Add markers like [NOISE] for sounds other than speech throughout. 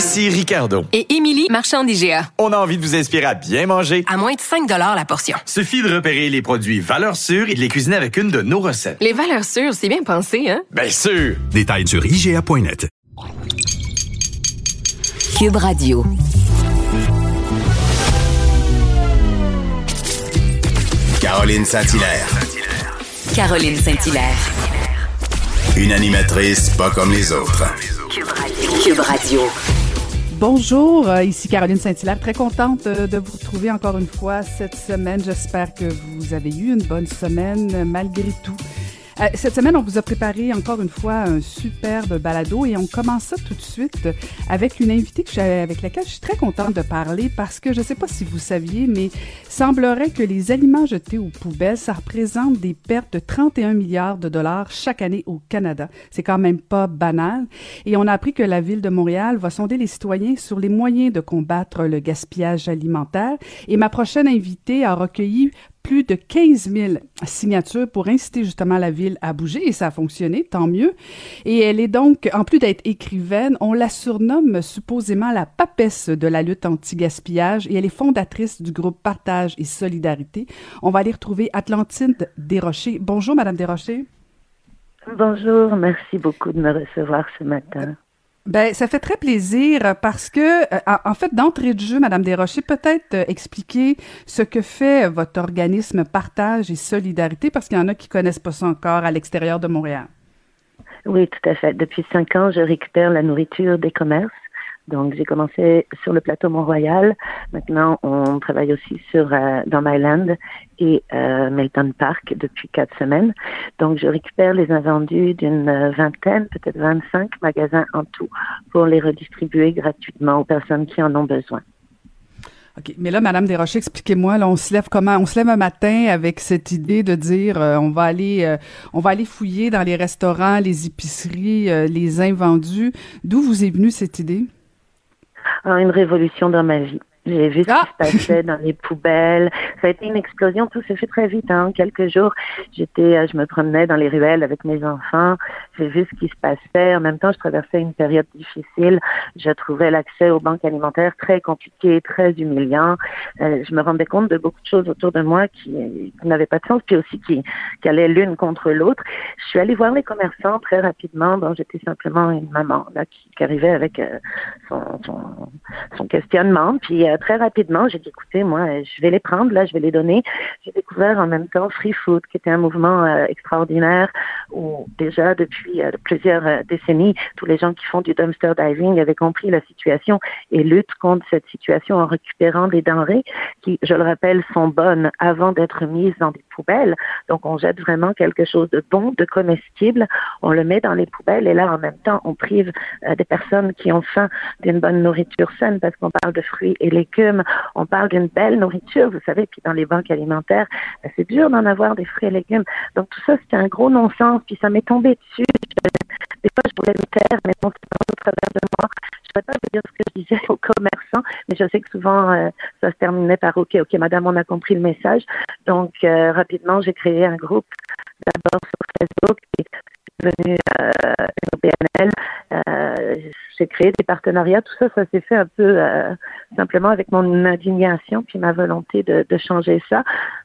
Ici Ricardo. Et Émilie, marchand d'IGA. On a envie de vous inspirer à bien manger. À moins de 5 la portion. Suffit de repérer les produits valeurs sûres et de les cuisiner avec une de nos recettes. Les valeurs sûres, c'est bien pensé, hein? Bien sûr! Détails sur IGA.net. Cube Radio. Caroline Saint-Hilaire. Caroline Saint-Hilaire. Une animatrice pas comme les autres. Cube Radio. Bonjour, euh, ici Caroline Saint-Hilaire. Très contente euh, de vous retrouver encore une fois cette semaine. J'espère que vous avez eu une bonne semaine malgré tout. Euh, cette semaine, on vous a préparé encore une fois un superbe balado et on commence ça tout de suite avec une invitée que avec laquelle je suis très contente de parler parce que je ne sais pas si vous saviez, mais semblerait que les aliments jetés aux poubelles, ça représente des pertes de 31 milliards de dollars chaque année au Canada. C'est quand même pas banal. Et on a appris que la ville de Montréal va sonder les citoyens sur les moyens de combattre le gaspillage alimentaire. Et ma prochaine invitée a recueilli plus de 15 000 signatures pour inciter justement la ville à bouger et ça a fonctionné, tant mieux. Et elle est donc, en plus d'être écrivaine, on la surnomme supposément la papesse de la lutte anti-gaspillage et elle est fondatrice du groupe Partage et Solidarité. On va aller retrouver Atlantine Desrochers. Bonjour, Madame Desrochers. Bonjour, merci beaucoup de me recevoir ce matin. Ben, ça fait très plaisir parce que, euh, en fait, d'entrée de jeu, Madame Desrochers, peut-être euh, expliquer ce que fait votre organisme Partage et Solidarité, parce qu'il y en a qui connaissent pas ça encore à l'extérieur de Montréal. Oui, tout à fait. Depuis cinq ans, je récupère la nourriture des commerces donc, j'ai commencé sur le plateau Mont-Royal. Maintenant, on travaille aussi sur euh, dans Myland et euh, Melton Park depuis quatre semaines. Donc, je récupère les invendus d'une euh, vingtaine, peut-être 25 magasins en tout pour les redistribuer gratuitement aux personnes qui en ont besoin. OK. Mais là, Madame Desrochers, expliquez-moi, là, on se lève comment? On se lève un matin avec cette idée de dire, on va aller, on va aller fouiller dans les restaurants, les épiceries, les invendus. D'où vous est venue cette idée? Une révolution dans ma vie. J'ai vu ce qui Ah! se passait dans les poubelles. Ça a été une explosion. Tout s'est fait très vite. Hein. Quelques jours, j'étais, euh, je me promenais dans les ruelles avec mes enfants. J'ai vu ce qui se passait. En même temps, je traversais une période difficile. Je trouvais l'accès aux banques alimentaires très compliqué, très humiliant. Euh, je me rendais compte de beaucoup de choses autour de moi qui, qui n'avaient pas de sens, puis aussi qui, qui allaient l'une contre l'autre. Je suis allée voir les commerçants très rapidement. Bon, j'étais simplement une maman là, qui, qui arrivait avec euh, son, son, son questionnement. Puis euh, très rapidement, j'ai dit, écoutez, moi, euh, je vais les prendre, là, je vais les donner. J'ai découvert en même temps Free Food, qui était un mouvement euh, extraordinaire où déjà depuis plusieurs décennies, tous les gens qui font du dumpster diving avaient compris la situation et luttent contre cette situation en récupérant des denrées qui, je le rappelle, sont bonnes avant d'être mises dans des poubelles. Donc, on jette vraiment quelque chose de bon, de comestible, on le met dans les poubelles et là, en même temps, on prive des personnes qui ont faim d'une bonne nourriture saine parce qu'on parle de fruits et légumes, on parle d'une belle nourriture, vous savez, puis dans les banques alimentaires, euh, c'est dur d'en avoir des fruits et légumes. Donc, tout ça, c'était un gros non-sens, puis ça m'est tombé dessus. Des fois, je voulais me taire, mais bon, au travers de moi. Je ne vais pas vous dire ce que je disais [LAUGHS] aux commerçants, mais je sais que souvent, euh, ça se terminait par OK, OK, madame, on a compris le message. Donc, euh, rapidement, j'ai créé un groupe d'abord sur Facebook, c'est devenu euh, une BNL. Euh, j'ai créé des partenariats. Tout ça, ça s'est fait un peu euh, simplement avec mon indignation puis ma volonté de, changer ça.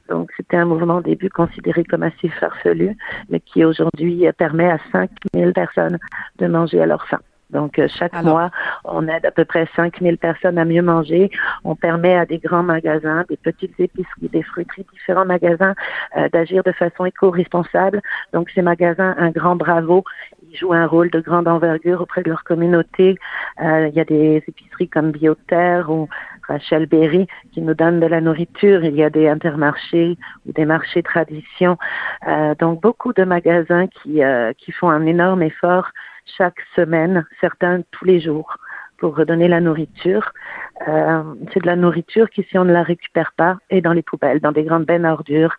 Donc, c'était un mouvement au début considéré comme assez farfelu, mais qui aujourd'hui permet à 5000 personnes de manger à leur faim. Donc, euh, chaque Alors- mois, on aide à peu près 5000 personnes à mieux manger. On permet à des grands magasins, des petites épiceries, des fruiteries, différents magasins euh, d'agir de façon éco-responsable. Donc, ces magasins, un grand bravo. Ils jouent un rôle de grande envergure auprès de leur communauté. Euh, il y a des épiceries comme Bioterre ou Rachel Berry qui nous donnent de la nourriture. Il y a des intermarchés ou des marchés tradition. Euh, donc, beaucoup de magasins qui, euh, qui font un énorme effort chaque semaine, certains tous les jours pour redonner la nourriture. Euh, c'est de la nourriture qui, si on ne la récupère pas, est dans les poubelles, dans des grandes bennes ordures,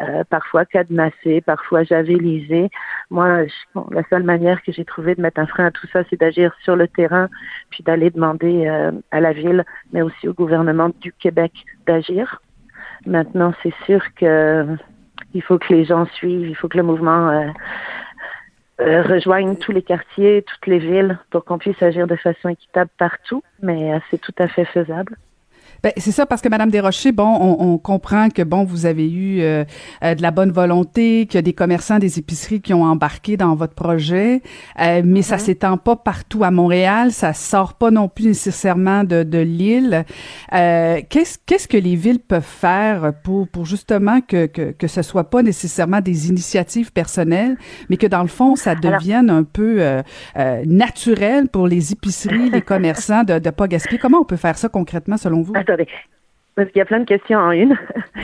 euh, parfois cadenassées, parfois javelisées. Moi, la seule manière que j'ai trouvé de mettre un frein à tout ça, c'est d'agir sur le terrain, puis d'aller demander euh, à la ville, mais aussi au gouvernement du Québec d'agir. Maintenant, c'est sûr que il faut que les gens suivent, il faut que le mouvement euh, rejoignent tous les quartiers, toutes les villes pour qu'on puisse agir de façon équitable partout, mais euh, c'est tout à fait faisable. Ben, c'est ça, parce que Madame Desrochers, bon, on, on, comprend que, bon, vous avez eu euh, euh, de la bonne volonté, qu'il y a des commerçants, des épiceries qui ont embarqué dans votre projet, euh, mais ça mm-hmm. s'étend pas partout à Montréal, ça sort pas non plus nécessairement de, de l'île. qu'est-ce, qu'est-ce que les villes peuvent faire pour, pour justement que, que, que ce soit pas nécessairement des initiatives personnelles, mais que dans le fond, ça devienne un peu naturel pour les épiceries, les commerçants de ne pas gaspiller? Comment on peut faire ça concrètement selon vous? Attendez, parce qu'il y a plein de questions en une.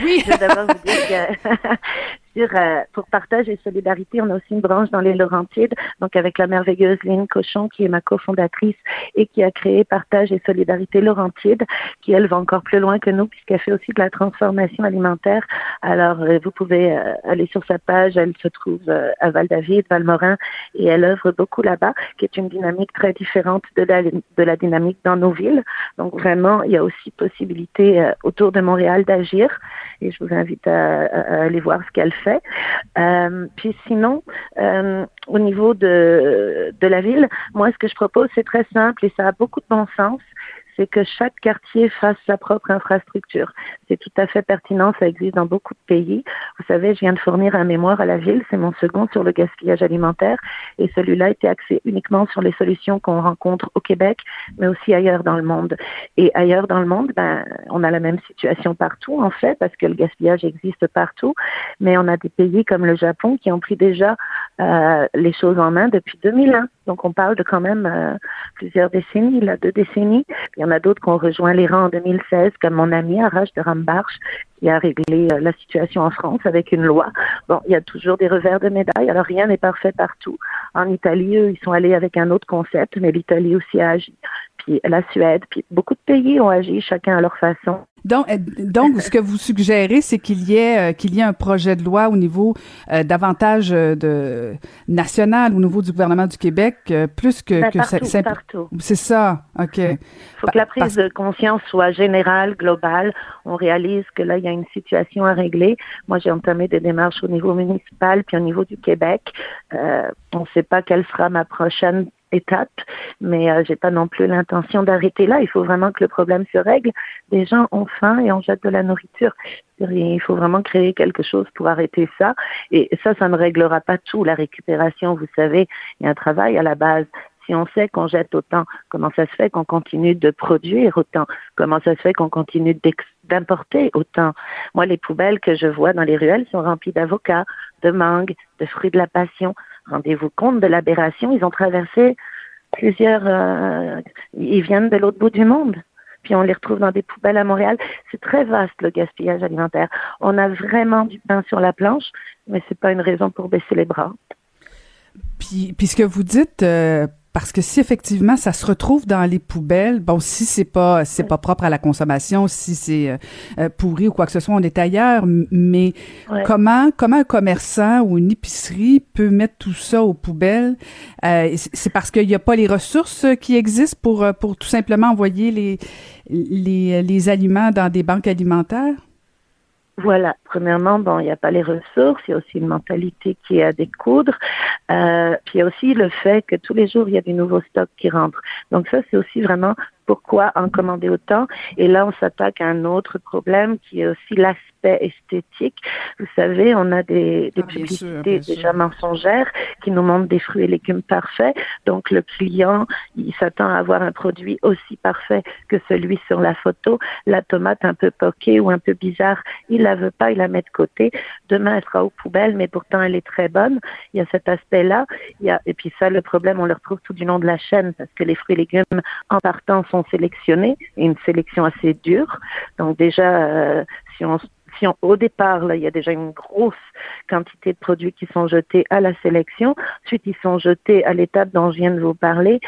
Oui. [LAUGHS] Je vais d'abord vous dire que [LAUGHS] Euh, pour partage et solidarité, on a aussi une branche dans les Laurentides, donc avec la merveilleuse Lynn Cochon, qui est ma cofondatrice et qui a créé Partage et Solidarité Laurentide, qui elle va encore plus loin que nous puisqu'elle fait aussi de la transformation alimentaire. Alors, euh, vous pouvez euh, aller sur sa page, elle se trouve à Val-David, Valmorin, et elle œuvre beaucoup là-bas, qui est une dynamique très différente de la, dynamique dans nos villes. Donc, vraiment, il y a aussi possibilité autour de Montréal d'agir, et je vous invite à aller voir ce qu'elle fait Euh, puis sinon, euh, au niveau de, de la ville, moi, ce que je propose, c'est très simple et ça a beaucoup de bon sens c'est que chaque quartier fasse sa propre infrastructure. C'est tout à fait pertinent, ça existe dans beaucoup de pays. Vous savez, je viens de fournir un mémoire à la ville, c'est mon second sur le gaspillage alimentaire, et celui-là était axé uniquement sur les solutions qu'on rencontre au Québec, mais aussi ailleurs dans le monde. Et ailleurs dans le monde, ben, on a la même situation partout, en fait, parce que le gaspillage existe partout, mais on a des pays comme le Japon qui ont pris déjà euh, les choses en main depuis 2001. Donc, on parle de quand même euh, plusieurs décennies, là, deux décennies. Y en a d'autres qui ont rejoint les rangs en 2016, comme mon ami Arash de Rambarch, qui a réglé euh, la situation en France avec une loi. Bon, il y a toujours des revers de médaille. Alors, rien n'est parfait partout. En Italie, eux, ils sont allés avec un autre concept, mais l'Italie aussi a agi. Puis la Suède, puis beaucoup de pays ont agi, chacun à leur façon. Donc, euh, donc, ce que vous suggérez, c'est qu'il y ait euh, qu'il y ait un projet de loi au niveau euh, davantage de national, au niveau du gouvernement du Québec, plus que ben, que partout, C'est ça, ok. Il faut que la prise de conscience soit générale, globale. On réalise que là, il y a une situation à régler. Moi, j'ai entamé des démarches au niveau municipal puis au niveau du Québec. on ne sait pas quelle sera ma prochaine étape, mais euh, j'ai pas non plus l'intention d'arrêter là. Il faut vraiment que le problème se règle. Les gens ont faim et on jette de la nourriture. Il faut vraiment créer quelque chose pour arrêter ça. Et ça, ça ne réglera pas tout. La récupération, vous savez, il y a un travail à la base. Si on sait qu'on jette autant, comment ça se fait qu'on continue de produire autant? Comment ça se fait qu'on continue d'importer autant? Moi, les poubelles que je vois dans les ruelles sont remplies d'avocats, de mangues, de fruits de la passion. Rendez-vous compte de l'aberration. Ils ont traversé plusieurs. Euh, ils viennent de l'autre bout du monde. Puis on les retrouve dans des poubelles à Montréal. C'est très vaste le gaspillage alimentaire. On a vraiment du pain sur la planche, mais c'est pas une raison pour baisser les bras. Puis, puis ce que vous dites, euh, parce que si effectivement ça se retrouve dans les poubelles, bon, si c'est pas c'est pas propre à la consommation, si c'est euh, euh, pourri ou quoi que ce soit, on est ailleurs. Mais comment comment un commerçant ou une épicerie peut mettre tout ça aux poubelles? Euh, C'est parce qu'il n'y a pas les ressources qui existent pour pour tout simplement envoyer les les, les aliments dans des banques alimentaires? Voilà, premièrement, bon, il n'y a pas les ressources, il y a aussi une mentalité qui est à découdre, euh, puis il y a aussi le fait que tous les jours, il y a des nouveaux stocks qui rentrent. Donc ça, c'est aussi vraiment pourquoi en commander autant. Et là, on s'attaque à un autre problème qui est aussi l'aspect esthétique. Vous savez, on a des, des ah, publicités déjà mensongères qui nous montrent des fruits et légumes parfaits. Donc, le client, il s'attend à avoir un produit aussi parfait que celui sur la photo. La tomate un peu poquée ou un peu bizarre, il la veut pas, il la met de côté. Demain, elle sera aux poubelles, mais pourtant, elle est très bonne. Il y a cet aspect-là. Il y a, et puis ça, le problème, on le retrouve tout du long de la chaîne parce que les fruits et légumes, en partant, sont sélectionnés, une sélection assez dure. Donc déjà, euh, si au départ, là, il y a déjà une grosse quantité de produits qui sont jetés à la sélection. Ensuite, ils sont jetés à l'étape dont je viens de vous parler.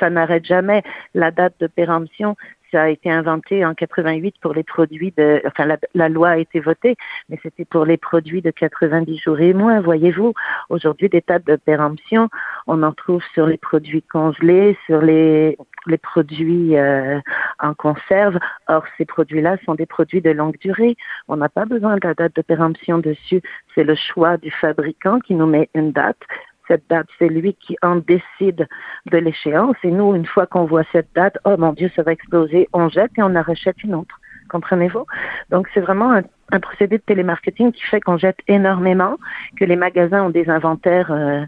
Ça, n'arrête jamais. La date de péremption, ça a été inventé en 88 pour les produits de, enfin la, la loi a été votée, mais c'était pour les produits de 90 jours et moins. Voyez-vous, aujourd'hui des dates de péremption, on en trouve sur les produits congelés, sur les les produits euh, en conserve. Or, ces produits-là sont des produits de longue durée. On n'a pas besoin de la date de péremption dessus. C'est le choix du fabricant qui nous met une date cette date, c'est lui qui en décide de l'échéance. Et nous, une fois qu'on voit cette date, oh mon Dieu, ça va exploser, on jette et on en rachète une autre. Comprenez-vous? Donc, c'est vraiment un, un, procédé de télémarketing qui fait qu'on jette énormément, que les magasins ont des inventaires. Euh,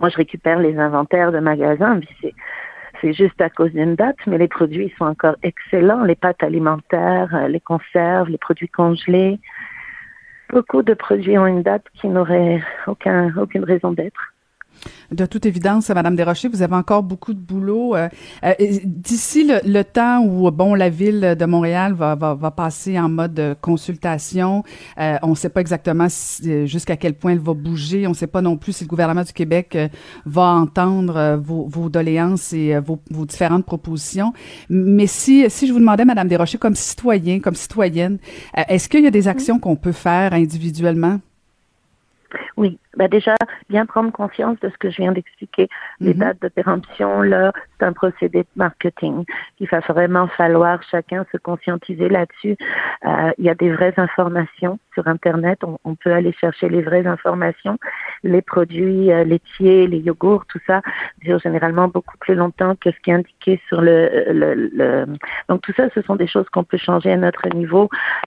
moi, je récupère les inventaires de magasins, puis c'est c'est juste à cause d'une date, mais les produits sont encore excellents. Les pâtes alimentaires, euh, les conserves, les produits congelés. Beaucoup de produits ont une date qui n'aurait aucun, aucune raison d'être. De toute évidence, Madame Desrochers, vous avez encore beaucoup de boulot. Euh, euh, D'ici le, le, temps où bon la ville de Montréal va, va, va passer en mode consultation, euh, on ne sait pas exactement si, jusqu'à quel point elle va bouger. On ne sait pas non plus si le gouvernement du Québec va entendre vos, vos, doléances et vos, vos, différentes propositions. Mais si, si je vous demandais, Madame Desrochers, comme citoyen, comme citoyenne, est-ce qu'il y a des actions qu'on peut faire individuellement? Oui, bah déjà, bien prendre conscience de ce que je viens d'expliquer. Les mm -hmm. dates de péremption, là, c'est un procédé de marketing. Il va vraiment falloir chacun se conscientiser là-dessus. Euh, il y a des vraies informations sur Internet. On, on, peut aller chercher les vraies informations. Les produits euh, laitiers, les yogourts, tout ça durent généralement beaucoup plus longtemps que ce qui est indiqué sur le, le, le... donc tout ça, ce sont des choses qu'on peut changer à notre niveau.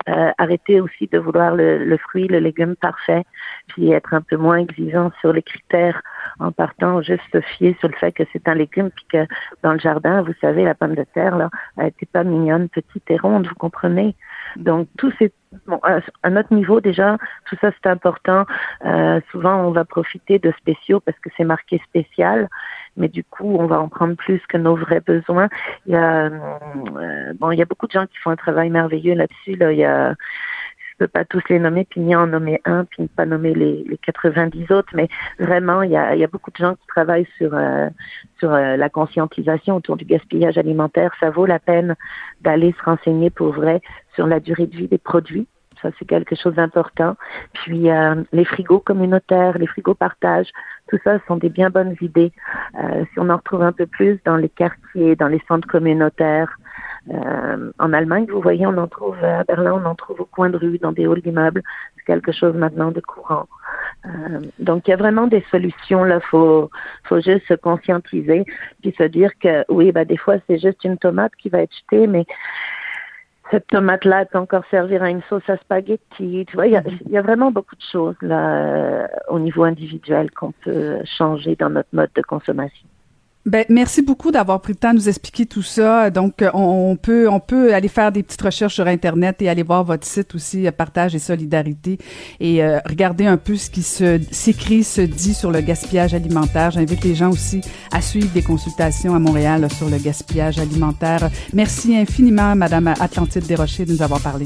Euh, arrêter aussi de vouloir le, le fruit, le légume parfait, puis être un peu moins exigeant sur les critères en partant juste se fier sur le fait que c'est un légume puis que dans le jardin, vous savez, la pomme de terre, là, elle était pas mignonne, petite et ronde, vous comprenez? Donc, tous ces, bon, à notre niveau, déjà, tout ça, c'est important. Euh, souvent, on va profiter de spéciaux parce que c'est marqué spécial, mais du coup, on va en prendre plus que nos vrais besoins. Il y a, euh, bon, il y a beaucoup de gens qui font un travail merveilleux là-dessus, là. Il y a, peux pas tous les nommer, puis ni en nommer un, puis ne pas nommer les, les 90 autres, mais vraiment, il y a, y a beaucoup de gens qui travaillent sur, euh, sur euh, la conscientisation autour du gaspillage alimentaire. Ça vaut la peine d'aller se renseigner pour vrai sur la durée de vie des produits. Ça, c'est quelque chose d'important. Puis euh, les frigos communautaires, les frigos partage, tout ça sont des bien bonnes idées. Euh, si on en retrouve un peu plus dans les quartiers, dans les centres communautaires, euh, en Allemagne, vous voyez, on en trouve à Berlin, on en trouve au coin de rue, dans des halls d'immeubles. C'est quelque chose maintenant de courant. Euh, donc, il y a vraiment des solutions. Là, faut, faut juste se conscientiser, puis se dire que oui, bah des fois c'est juste une tomate qui va être jetée, mais cette tomate-là peut encore servir à une sauce à spaghetti. Tu vois, il y a, vraiment beaucoup de choses là au niveau individuel qu'on peut changer dans notre mode de consommation. Ben, merci beaucoup d'avoir pris le temps de nous expliquer tout ça. Donc, on, on, peut, on peut aller faire des petites recherches sur Internet et aller voir votre site aussi, euh, Partage et Solidarité, et euh, regarder un peu ce qui s'écrit, se dit sur le gaspillage alimentaire. J'invite les gens aussi à suivre des consultations à Montréal sur le gaspillage alimentaire. Merci infiniment, Madame Atlantide Desrochers, de nous avoir parlé.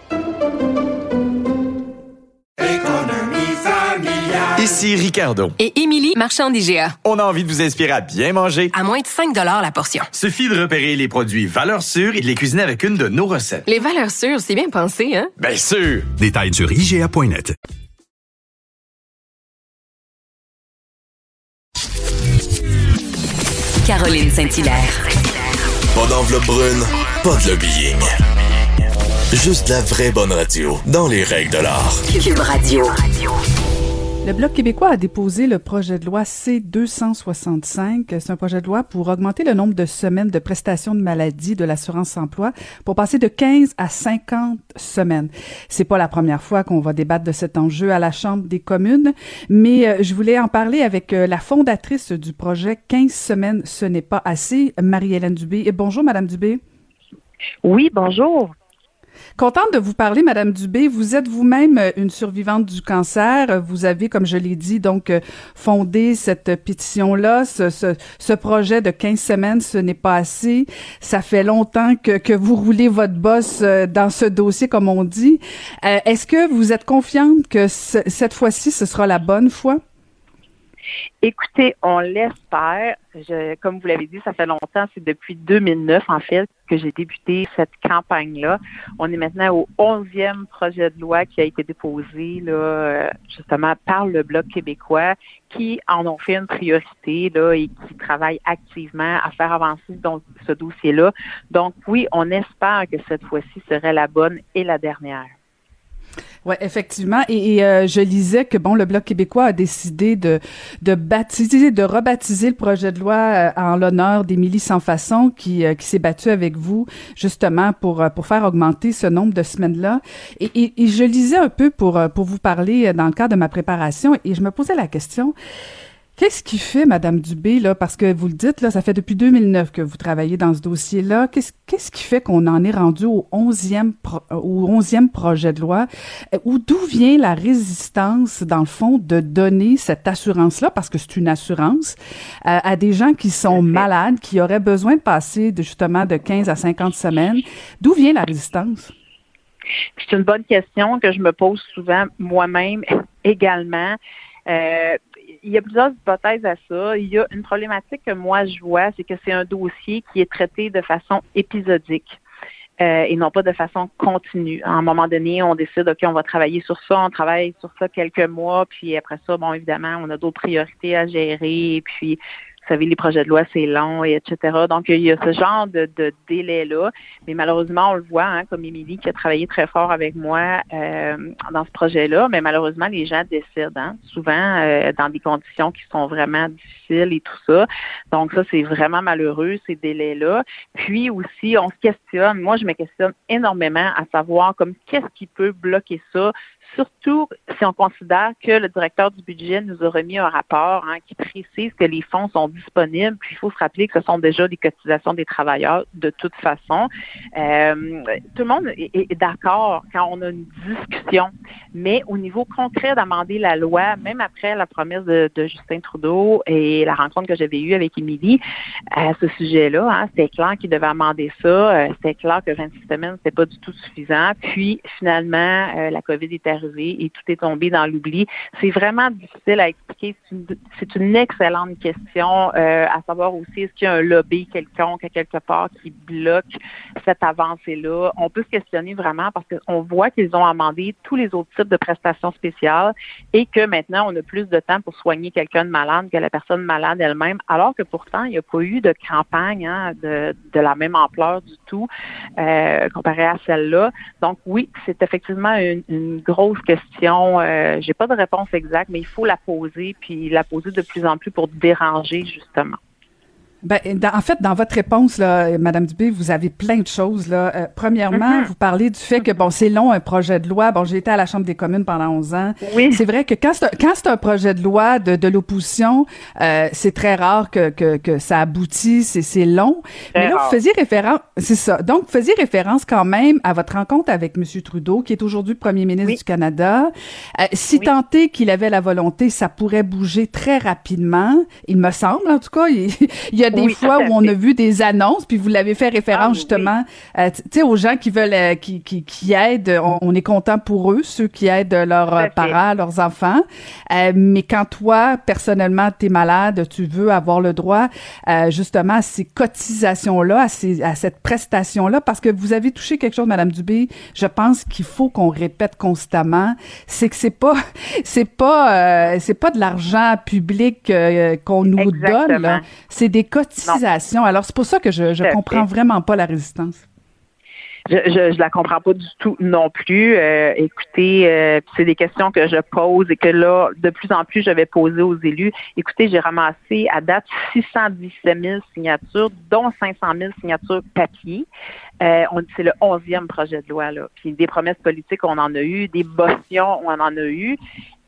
Ici Ricardo. Et Émilie, marchand d'IGA. On a envie de vous inspirer à bien manger. À moins de 5 la portion. Suffit de repérer les produits valeurs sûres et de les cuisiner avec une de nos recettes. Les valeurs sûres, c'est bien pensé, hein? Bien sûr! Détails sur IGA.net. Caroline Saint-Hilaire. Pas d'enveloppe brune, pas de lobbying. Juste la vraie bonne radio, dans les règles de l'art. Cube Radio. Le Bloc québécois a déposé le projet de loi C-265. C'est un projet de loi pour augmenter le nombre de semaines de prestations de maladie de l'assurance emploi pour passer de 15 à 50 semaines. C'est pas la première fois qu'on va débattre de cet enjeu à la Chambre des communes, mais euh, je voulais en parler avec euh, la fondatrice du projet 15 semaines, ce n'est pas assez, Marie-Hélène Dubé. Et bonjour, Madame Dubé. Oui, bonjour. Contente de vous parler, Madame Dubé. Vous êtes vous-même euh, une survivante du cancer. Vous avez, comme je l'ai dit, donc euh, fondé cette pétition-là, ce, projet de 15 semaines, ce n'est pas assez. Ça fait longtemps que, que vous roulez votre bosse euh, dans ce dossier, comme on dit. Est-ce que vous êtes confiante que cette fois-ci, ce sera la bonne fois? Écoutez, on l'espère. comme vous l'avez dit, ça fait longtemps, c'est depuis 2009 en fait que j'ai débuté cette campagne-là. On est maintenant au 11e projet de loi qui a été déposé là, justement par le Bloc québécois qui en ont fait une priorité là, et qui travaille activement à faire avancer ce dossier-là. Donc oui, on espère que cette fois-ci serait la bonne et la dernière. Oui, effectivement. Et, euh, je lisais que bon, le Bloc québécois a décidé de de baptiser, de rebaptiser le projet de loi euh, en l'honneur d'Émilie Sans Façon, qui euh, qui s'est battue avec vous justement pour pour faire augmenter ce nombre de semaines-là. Et, et, et, je lisais un peu pour pour vous parler dans le cadre de ma préparation, et je me posais la question. Qu'est-ce qui fait, Madame Dubé, là, parce que vous le dites, là, ça fait depuis 2009 que vous travaillez dans ce dossier-là. Qu'est-ce, qu'est-ce qui fait qu'on en est rendu au 11e, au 11e projet de loi? Euh, ou d'où vient la résistance, dans le fond, de donner cette assurance-là, parce que c'est une assurance, euh, à des gens qui sont malades, qui auraient besoin de passer de, justement de 15 à 50 semaines? D'où vient la résistance? C'est une bonne question que je me pose souvent moi-même [LAUGHS] également. Euh, il y a plusieurs hypothèses à ça. Il y a une problématique que moi je vois, c'est que c'est un dossier qui est traité de façon épisodique. Euh, et non pas de façon continue. À un moment donné, on décide, OK, on va travailler sur ça, on travaille sur ça quelques mois, puis après ça, bon, évidemment, on a d'autres priorités à gérer, puis vous savez, les projets de loi, c'est long, et etc. Donc, il y a ce genre de, de délai-là. Mais malheureusement, on le voit, hein, comme Émilie qui a travaillé très fort avec moi euh, dans ce projet-là, mais malheureusement, les gens décident, hein, souvent euh, dans des conditions qui sont vraiment difficiles et tout ça. Donc, ça, c'est vraiment malheureux, ces délais-là. Puis aussi, on se questionne, moi, je me questionne énormément à savoir comme qu'est-ce qui peut bloquer ça surtout si on considère que le directeur du budget nous a remis un rapport hein, qui précise que les fonds sont disponibles, puis il faut se rappeler que ce sont déjà des cotisations des travailleurs de toute façon. Euh, tout le monde est, d'accord quand on a une discussion, mais au niveau concret d'amender la loi, même après la promesse de, Justin Trudeau et la rencontre que j'avais eue avec Émilie à ce sujet-là, hein, c'était clair qu'il devait amender ça, euh, c'était clair que 26 semaines, c'était pas du tout suffisant, puis finalement, euh, la COVID était et tout est tombé dans l'oubli. C'est vraiment difficile à expliquer. C'est une, excellente question euh, à savoir aussi est-ce qu'il y a un lobby quelconque à quelque part qui bloque cette avancée-là? On peut se questionner vraiment parce qu'on voit qu'ils ont amendé tous les autres types de prestations spéciales et que maintenant on a plus de temps pour soigner quelqu'un de malade que la personne malade elle-même, alors que pourtant il n'y a pas eu de campagne hein, de, de, la même ampleur du tout euh, comparé à celle-là. Donc oui, c'est effectivement une, une grosse question. Euh, j'ai pas de réponse exacte, mais il faut la poser, puis la poser de plus en plus pour déranger, justement. Ben, en fait, dans votre réponse, là, Madame Dubé, vous avez plein de choses. Là. Euh, premièrement, mm-hmm. vous parlez du fait que bon, c'est long un projet de loi. Bon, j'ai été à la Chambre des communes pendant 11 ans. Oui. C'est vrai que quand c'est, quand c'est un projet de loi de, de l'opposition, euh, c'est très rare que, que, que ça aboutit. C'est, c'est long. Mais là, vous faisiez référence, c'est ça. Donc, vous faisiez référence quand même à votre rencontre avec Monsieur Trudeau, qui est aujourd'hui Premier ministre du Canada. Euh, si oui. est qu'il avait la volonté, ça pourrait bouger très rapidement. Il me semble, en tout cas. Il, [LAUGHS] il y a des fois où on a vu des annonces, puis vous l'avez fait référence ah, justement, euh, tu sais, aux gens qui veulent, euh, qui, qui, qui aident. On, est content pour eux, ceux qui aident leurs euh, parents, leurs enfants. Euh, mais quand toi, personnellement, tu es malade, tu veux avoir le droit justement à ces cotisations-là, à, ces, à cette prestation-là, parce que vous avez touché quelque chose, Madame Dubé. Je pense qu'il faut qu'on répète constamment, c'est que c'est pas, [LAUGHS] c'est pas, c'est pas de l'argent public qu'on nous Exactement. donne. C'est des cotisations. Alors, c'est pour ça que je, je comprends vraiment pas la résistance. je, je, je la comprends pas du tout non plus. Euh, écoutez, euh, c'est des questions que je pose et que là, de plus en plus, je vais poser aux élus. Écoutez, j'ai ramassé à date 617 000 signatures, dont 500 000 signatures papier. Euh, c'est le onzième projet de loi. Là. Puis des promesses politiques, on en a eu, des motions, on en a eu.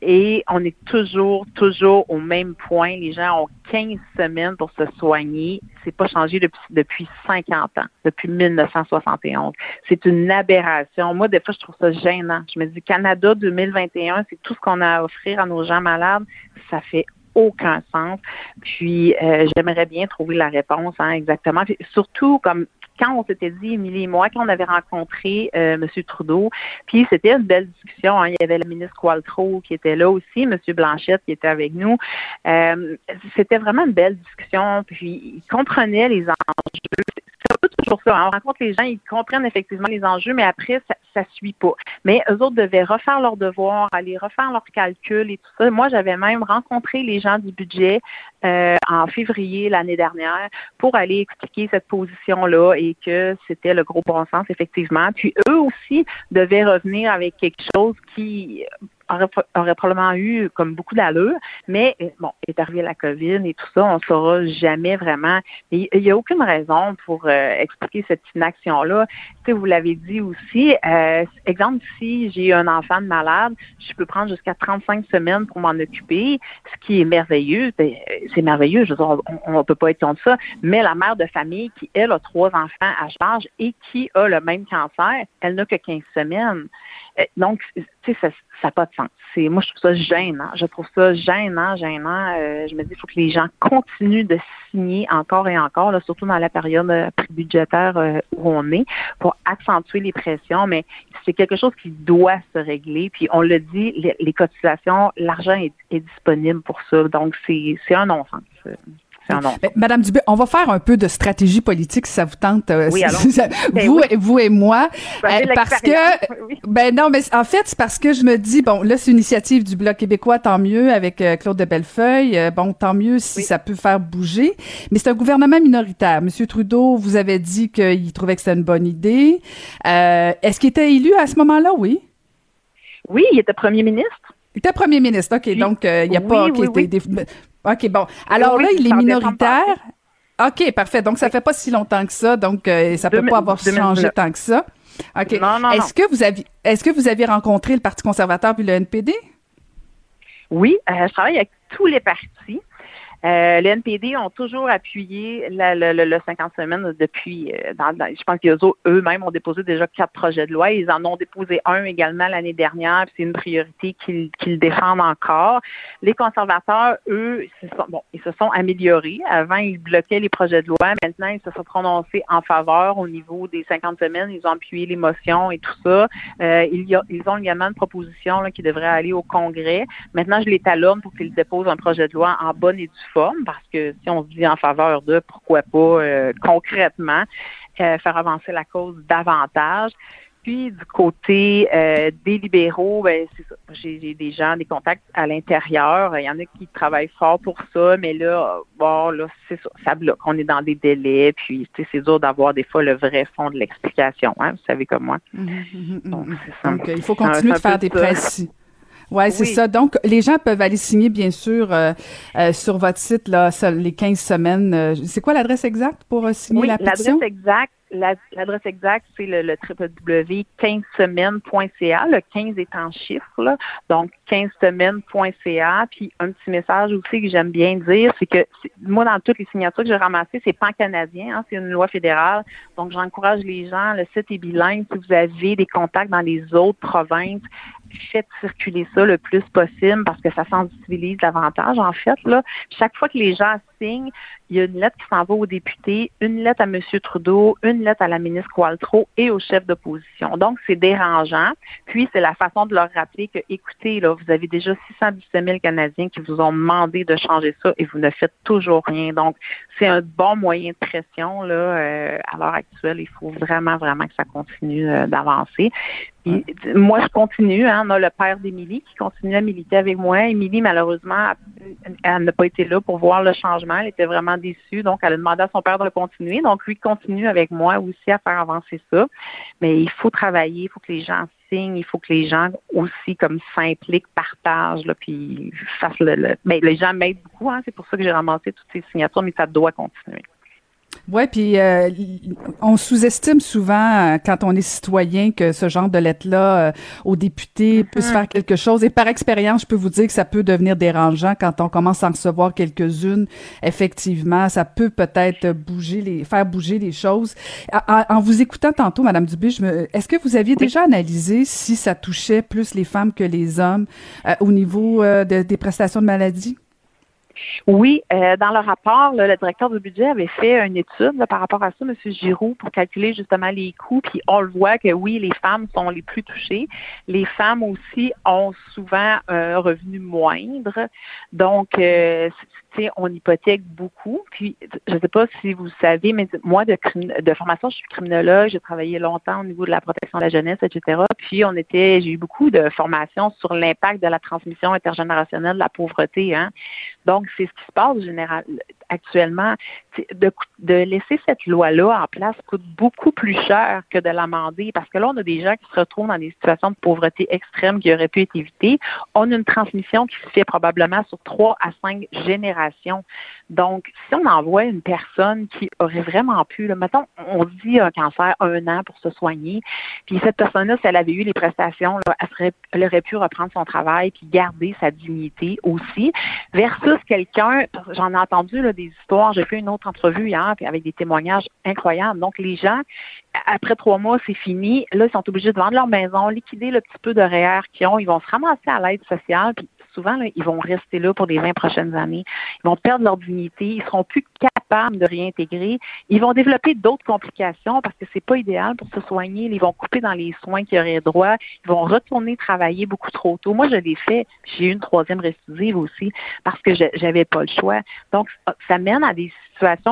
Et on est toujours, toujours au même point. Les gens ont 15 semaines pour se soigner. C'est pas changé depuis, depuis 50 ans, depuis 1971. C'est une aberration. Moi, des fois, je trouve ça gênant. Je me dis, Canada 2021, c'est tout ce qu'on a à offrir à nos gens malades. Ça fait aucun sens. Puis, euh, j'aimerais bien trouver la réponse, hein, exactement. Puis, surtout, comme quand on s'était dit, Émilie et moi, quand on avait rencontré euh, M. Trudeau, puis c'était une belle discussion. hein. Il y avait le ministre Qualtrough qui était là aussi, M. Blanchette qui était avec nous. Euh, c'était vraiment une belle discussion. Puis il comprenait les enjeux. C'est un peu toujours ça. hein. On rencontre les gens, ils comprennent effectivement les enjeux, mais après, ça, ça suit pas. Mais eux autres devaient refaire leurs devoirs, aller refaire leurs calculs et tout ça. Moi, j'avais même rencontré les gens du budget euh, en février l'année dernière pour aller expliquer cette position-là et que c'était le gros bon sens, effectivement. Puis eux aussi devaient revenir avec quelque chose qui aurait, aurait probablement eu comme beaucoup d'allure, mais euh, bon, est arrivé la COVID et tout ça, on ne saura jamais vraiment. Il n'y a aucune raison pour euh, expliquer cette inaction-là. Vous l'avez dit aussi, euh, exemple, si j'ai un enfant de malade, je peux prendre jusqu'à 35 semaines pour m'en occuper, ce qui est merveilleux. Ben, C'est merveilleux, je veux dire, on ne peut pas être contre ça, mais la mère de famille qui, elle, a trois enfants à charge et qui a le même cancer, elle n'a que 15 semaines. Euh, Donc, tu sais, ça n'a pas de sens. Moi, je trouve ça gênant. Je trouve ça gênant, gênant. Euh, je me dis, il faut que les gens continuent de signer encore et encore, là, surtout dans la période euh, budgétaire euh, où on est, pour accentuer les pressions. Mais c'est quelque chose qui doit se régler. Puis, on le dit, les, les cotisations, l'argent est, est disponible pour ça. Donc, c'est, c'est un non-sens. C'est un non Madame Dubé, on va faire un peu de stratégie politique si ça vous tente. euh, Oui, si- allons. si [LAUGHS] ça- Ben vous, oui. vous et moi, Ben, Euh, parce que oui. ben non, mais en fait c'est parce que je me dis bon là c'est une initiative du bloc québécois, tant mieux avec euh, Claude de Bellefeuille, bon tant mieux si ça peut faire bouger, mais c'est un gouvernement minoritaire. Monsieur Trudeau, vous avez dit qu'il trouvait que c'était une bonne idée. Est-ce qu'il était élu à ce moment-là? Oui. Oui, il était premier ministre. Il était premier ministre, ok. Donc il n'y a Oui, pas ok, oui, oui. des- des- ok bon. Alors Oui, là il est minoritaire. Ok, parfait. Donc ça fait pas si longtemps que ça, donc euh, ça peut pas avoir 2019. changé tant que ça. Ok. Non, non, Est-ce que vous avez est-ce que vous avez rencontré le Parti conservateur puis le NPD Oui, euh, je travaille avec tous les partis. Euh, les NPD ont toujours appuyé la- le, le- le 50 semaines depuis, euh, dans, dans- je pense qu'eux-mêmes ont déposé déjà quatre projets de loi. Ils en ont déposé un également l'année dernière, c'est une priorité qu'ils qu'ils défendent encore. Les conservateurs, eux, se sont, bon, ils se sont améliorés. Avant, ils bloquaient les projets de loi. Maintenant, ils se sont prononcés en faveur au niveau des 50 semaines. Ils ont appuyé les motions et tout ça. Euh, il y a, ils ont également une proposition là, qui devrait aller au Congrès. Maintenant, je les talonne pour qu'ils déposent un projet de loi en bonne et due parce que si on se dit en faveur de, pourquoi pas euh, concrètement euh, faire avancer la cause davantage. Puis du côté euh, des libéraux, ben, c'est ça. J'ai des gens, des contacts à l'intérieur. Il y en a qui travaillent fort pour ça, mais là, bon, là, c'est ça, ça bloque. On est dans des délais, puis c'est dur d'avoir des fois le vrai fond de l'explication, hein, vous savez comme moi. Donc, c'est ça. Il faut continuer de faire des pressions. Ouais, c'est Oui. ça. Donc, les gens peuvent aller signer, bien sûr, euh, euh, sur votre site, là, les 15 semaines. euh, c'est quoi l'adresse exacte pour euh, signer Oui, la pétition? l'adresse exacte, l'adresse exacte, c'est le, le www.15semaines.ca. Le 15 est en chiffre, là. Donc, 15semaines.ca. Puis, un petit message aussi que j'aime bien dire, c'est que moi, dans toutes les signatures que j'ai ramassées, c'est pan-canadien, hein, c'est une loi fédérale. Donc, j'encourage les gens, le site est bilingue. Si vous avez des contacts dans les autres provinces, faites circuler ça le plus possible parce que ça sensibilise davantage, en fait. Là. Chaque fois que les gens il y a une lettre qui s'en va aux députés, une lettre à M. Trudeau, une lettre à la ministre Qualtrough et au chef d'opposition. Donc, c'est dérangeant. Puis, c'est la façon de leur rappeler que, écoutez, là, vous avez déjà 617 000 Canadiens qui vous ont demandé de changer ça et vous ne faites toujours rien. Donc, c'est un bon moyen de pression là, euh, à l'heure actuelle. Il faut vraiment, vraiment que ça continue euh, d'avancer. Puis, moi, je continue. Hein, on a le père d'Émilie qui continue à militer avec moi. Émilie, malheureusement, elle n'a pas été là pour voir le changement. Elle était vraiment déçue. Donc, elle a demandé à son père de le continuer. Donc, lui continue avec moi aussi à faire avancer ça. Mais il faut travailler, il faut que les gens signent, il faut que les gens aussi comme s'impliquent, partagent, là, puis fassent le. le... Ben, les gens m'aident beaucoup. Hein, c'est pour ça que j'ai ramassé toutes ces signatures, mais ça doit continuer. Ouais, puis euh, on sous-estime souvent euh, quand on est citoyen que ce genre de lettre-là euh, aux députés puisse faire quelque chose. Et par expérience, je peux vous dire que ça peut devenir dérangeant quand on commence à en recevoir quelques-unes. Effectivement, ça peut peut-être bouger les, faire bouger les choses. En, en vous écoutant tantôt, Madame Dubé, je me, est-ce que vous aviez déjà analysé si ça touchait plus les femmes que les hommes au niveau de, des prestations de maladie? Oui, euh, dans le rapport, là, le directeur du budget avait fait une étude là, par rapport à ça, M. Giroux, pour calculer justement les coûts. Puis on le voit que oui, les femmes sont les plus touchées. Les femmes aussi ont souvent un revenu moindre. Donc, euh, on hypothèque beaucoup. Puis, je ne sais pas si vous savez, mais moi, de, formation, je suis criminologue, j'ai travaillé longtemps au niveau de la protection de la jeunesse, etc. Puis, on était, j'ai eu beaucoup de formations sur l'impact de la transmission intergénérationnelle de la pauvreté. Hein. Donc, c'est ce qui se passe actuellement. De, laisser cette loi-là en place coûte beaucoup plus cher que de l'amender parce que là, on a des gens qui se retrouvent dans des situations de pauvreté extrême qui auraient pu être évitées. On a une transmission qui se fait probablement sur trois à cinq générations donc, si on envoie une personne qui aurait vraiment pu, mettons, on dit un cancer un an pour se soigner, puis cette personne-là, si elle avait eu les prestations, elle, aurait pu reprendre son travail puis garder sa dignité aussi, versus quelqu'un, j'en ai entendu des histoires, j'ai fait une autre entrevue hier avec des témoignages incroyables. Donc, les gens, après trois mois, c'est fini. Là, ils sont obligés de vendre leur maison, liquider le petit peu de REER qu'ils ont. Ils vont se ramasser à l'aide sociale. Puis souvent, ils vont rester là pour les 20 prochaines années. Ils vont perdre leur dignité. Ils seront plus de réintégrer. Ils vont développer d'autres complications parce que c'est pas idéal pour se soigner. Ils vont couper dans les soins qu'ils auraient droit. Ils vont retourner travailler beaucoup trop tôt. Moi, je l'ai fait. J'ai eu une troisième récidive aussi parce que j'avais pas le choix. Donc, ça mène à des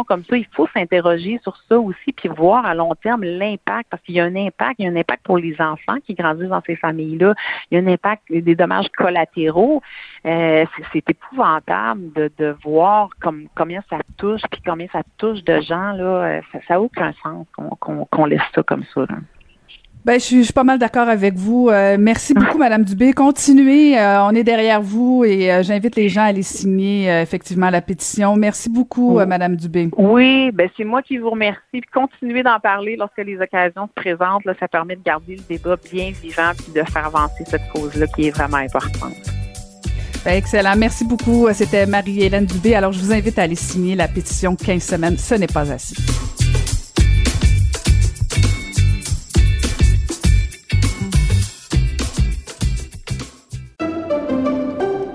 comme ça. Il faut s'interroger sur ça aussi puis voir à long terme l'impact parce qu'il y a un impact. Il y a un impact pour les enfants qui grandissent dans ces familles-là. Il y a un impact des dommages collatéraux. Euh, c'est épouvantable de, de voir comme, combien ça touche, puis combien ça touche de gens. là. Euh, ça n'a aucun sens qu'on laisse ça comme ça. Ben, je suis, je suis pas mal d'accord avec vous. Euh, merci beaucoup, Madame Dubé. Continuez, on est derrière vous et j'invite les gens à aller signer effectivement la pétition. Merci beaucoup, Madame Dubé. Oui, ben c'est moi qui vous remercie. Puis continuez d'en parler lorsque les occasions se présentent. Là, ça permet de garder le débat bien vivant puis de faire avancer cette cause-là qui est vraiment importante. Ben, excellent. Merci beaucoup. C'était Marie-Hélène Dubé. Alors, je vous invite à aller signer la pétition 15 semaines. Ce n'est pas assez.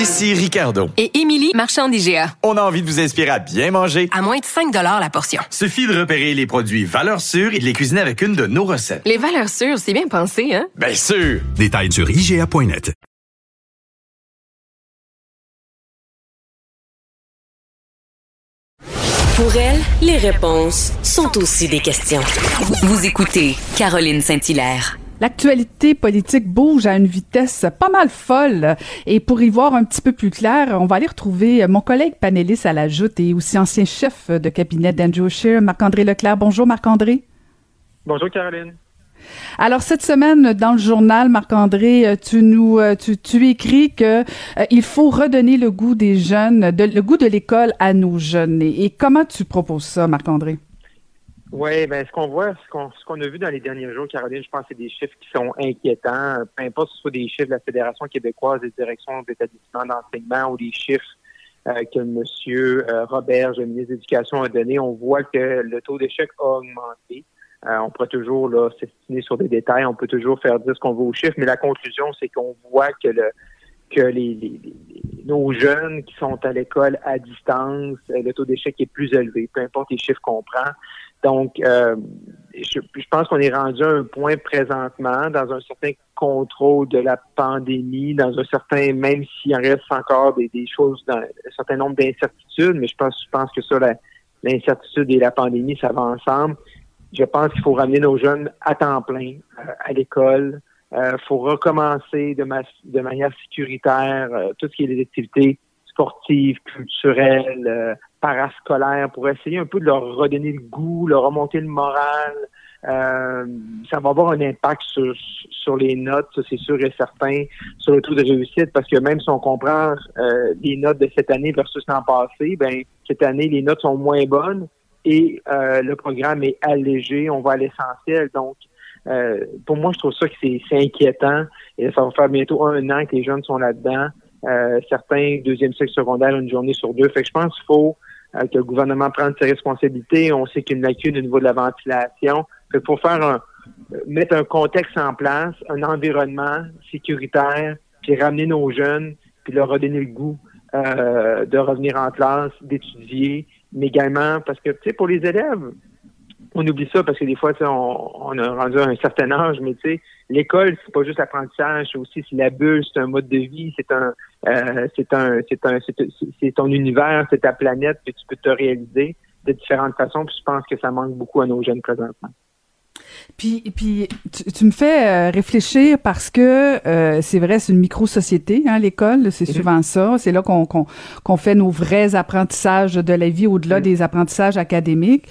Ici Ricardo. Et Émilie, marchand d'IGA. On a envie de vous inspirer à bien manger. À moins de 5 la portion. Suffit de repérer les produits valeurs sûres et de les cuisiner avec une de nos recettes. Les valeurs sûres, c'est bien pensé, hein? Bien sûr! Détails sur IGA.net. Pour elle, les réponses sont aussi des questions. Vous écoutez Caroline Saint-Hilaire. L'actualité politique bouge à une vitesse pas mal folle. Et pour y voir un petit peu plus clair, on va aller retrouver mon collègue panéliste à la joute et aussi ancien chef de cabinet d'Andrew Scheer, Marc-André Leclerc. Bonjour, Marc-André. Bonjour, Caroline. Alors cette semaine dans le journal Marc-André, tu nous tu, tu écris que euh, il faut redonner le goût des jeunes, de, le goût de l'école à nos jeunes. Et, et comment tu proposes ça, Marc-André? Oui, ben ce qu'on voit, ce qu'on ce qu'on a vu dans les derniers jours, Caroline, je pense que c'est des chiffres qui sont inquiétants. Peu importe si ce soit des chiffres de la Fédération québécoise des directions d'établissements d'enseignement ou des chiffres euh, que M. Euh, Robert, le ministre de l'Éducation, a donné, on voit que le taux d'échec a augmenté. Euh, on pourrait toujours là s'estimer sur des détails, on peut toujours faire dire ce qu'on veut aux chiffres, mais la conclusion, c'est qu'on voit que le que les, les, nos jeunes qui sont à l'école à distance, euh, le taux d'échec est plus élevé, peu importe les chiffres qu'on prend. Donc, euh, je, je pense qu'on est rendu à un point présentement dans un certain contrôle de la pandémie, dans un certain, même s'il en reste encore des, des choses, dans un certain nombre d'incertitudes, mais je pense, je pense que ça, l'incertitude et la pandémie, ça va ensemble. Je pense qu'il faut ramener nos jeunes à temps plein euh, à l'école. Il faut recommencer de, ma- de manière sécuritaire euh, tout ce qui est les activités sportives, culturelles, euh, parascolaires, pour essayer un peu de leur redonner le goût, leur remonter le moral. Euh, ça va avoir un impact sur, sur les notes, ça c'est sûr et certain, sur le taux de réussite, parce que même si on comprend euh, les notes de cette année versus l'an passé, ben cette année les notes sont moins bonnes et euh, le programme est allégé, on va à l'essentiel. Donc, euh, pour moi, je trouve ça que c'est c'est inquiétant et ça va faire bientôt un an que les jeunes sont là-dedans. Euh, certains deuxième cycle secondaire une journée sur deux. Fait que je pense qu'il faut euh, que le gouvernement prenne ses responsabilités. On sait qu'il y a une lacune au niveau de la ventilation. Fait faut faire un, euh, mettre un contexte en place, un environnement sécuritaire, puis ramener nos jeunes, puis leur redonner le goût euh, de revenir en classe, d'étudier, mais également parce que, tu sais, pour les élèves, on oublie ça parce que des fois, on, on a rendu à un certain âge, mais tu sais, l'école, c'est pas juste l'apprentissage, c'est aussi c'est la bulle, c'est un mode de vie, c'est un, euh, c'est un, c'est un, c'est ton univers, c'est ta planète que tu peux te réaliser de différentes façons. Puis je pense que ça manque beaucoup à nos jeunes présentement. Puis, puis tu, tu me fais euh, réfléchir parce que euh, c'est vrai, c'est une micro-société, hein, l'école, c'est souvent ça. C'est là qu'on qu'on qu'on fait nos vrais apprentissages de la vie au-delà des apprentissages académiques.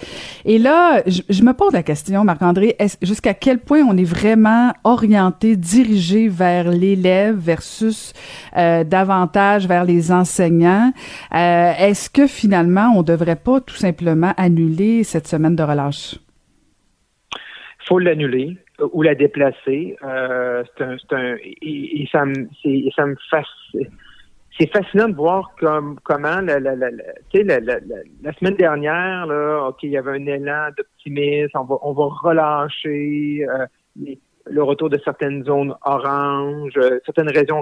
Et là, je, je me pose la question, Marc-André, jusqu'à quel point on est vraiment orienté, dirigé vers l'élève versus euh, davantage vers les enseignants? Euh, est-ce que finalement, on devrait pas tout simplement annuler cette semaine de relâche? Faut l'annuler euh, ou la déplacer. Euh, c'est un, un, et, ça me, ça me. C'est fascinant de voir comme comment la, la, semaine dernière, là, ok, il y avait un élan d'optimisme, on va, on va relâcher euh, le retour de certaines zones oranges, certaines régions,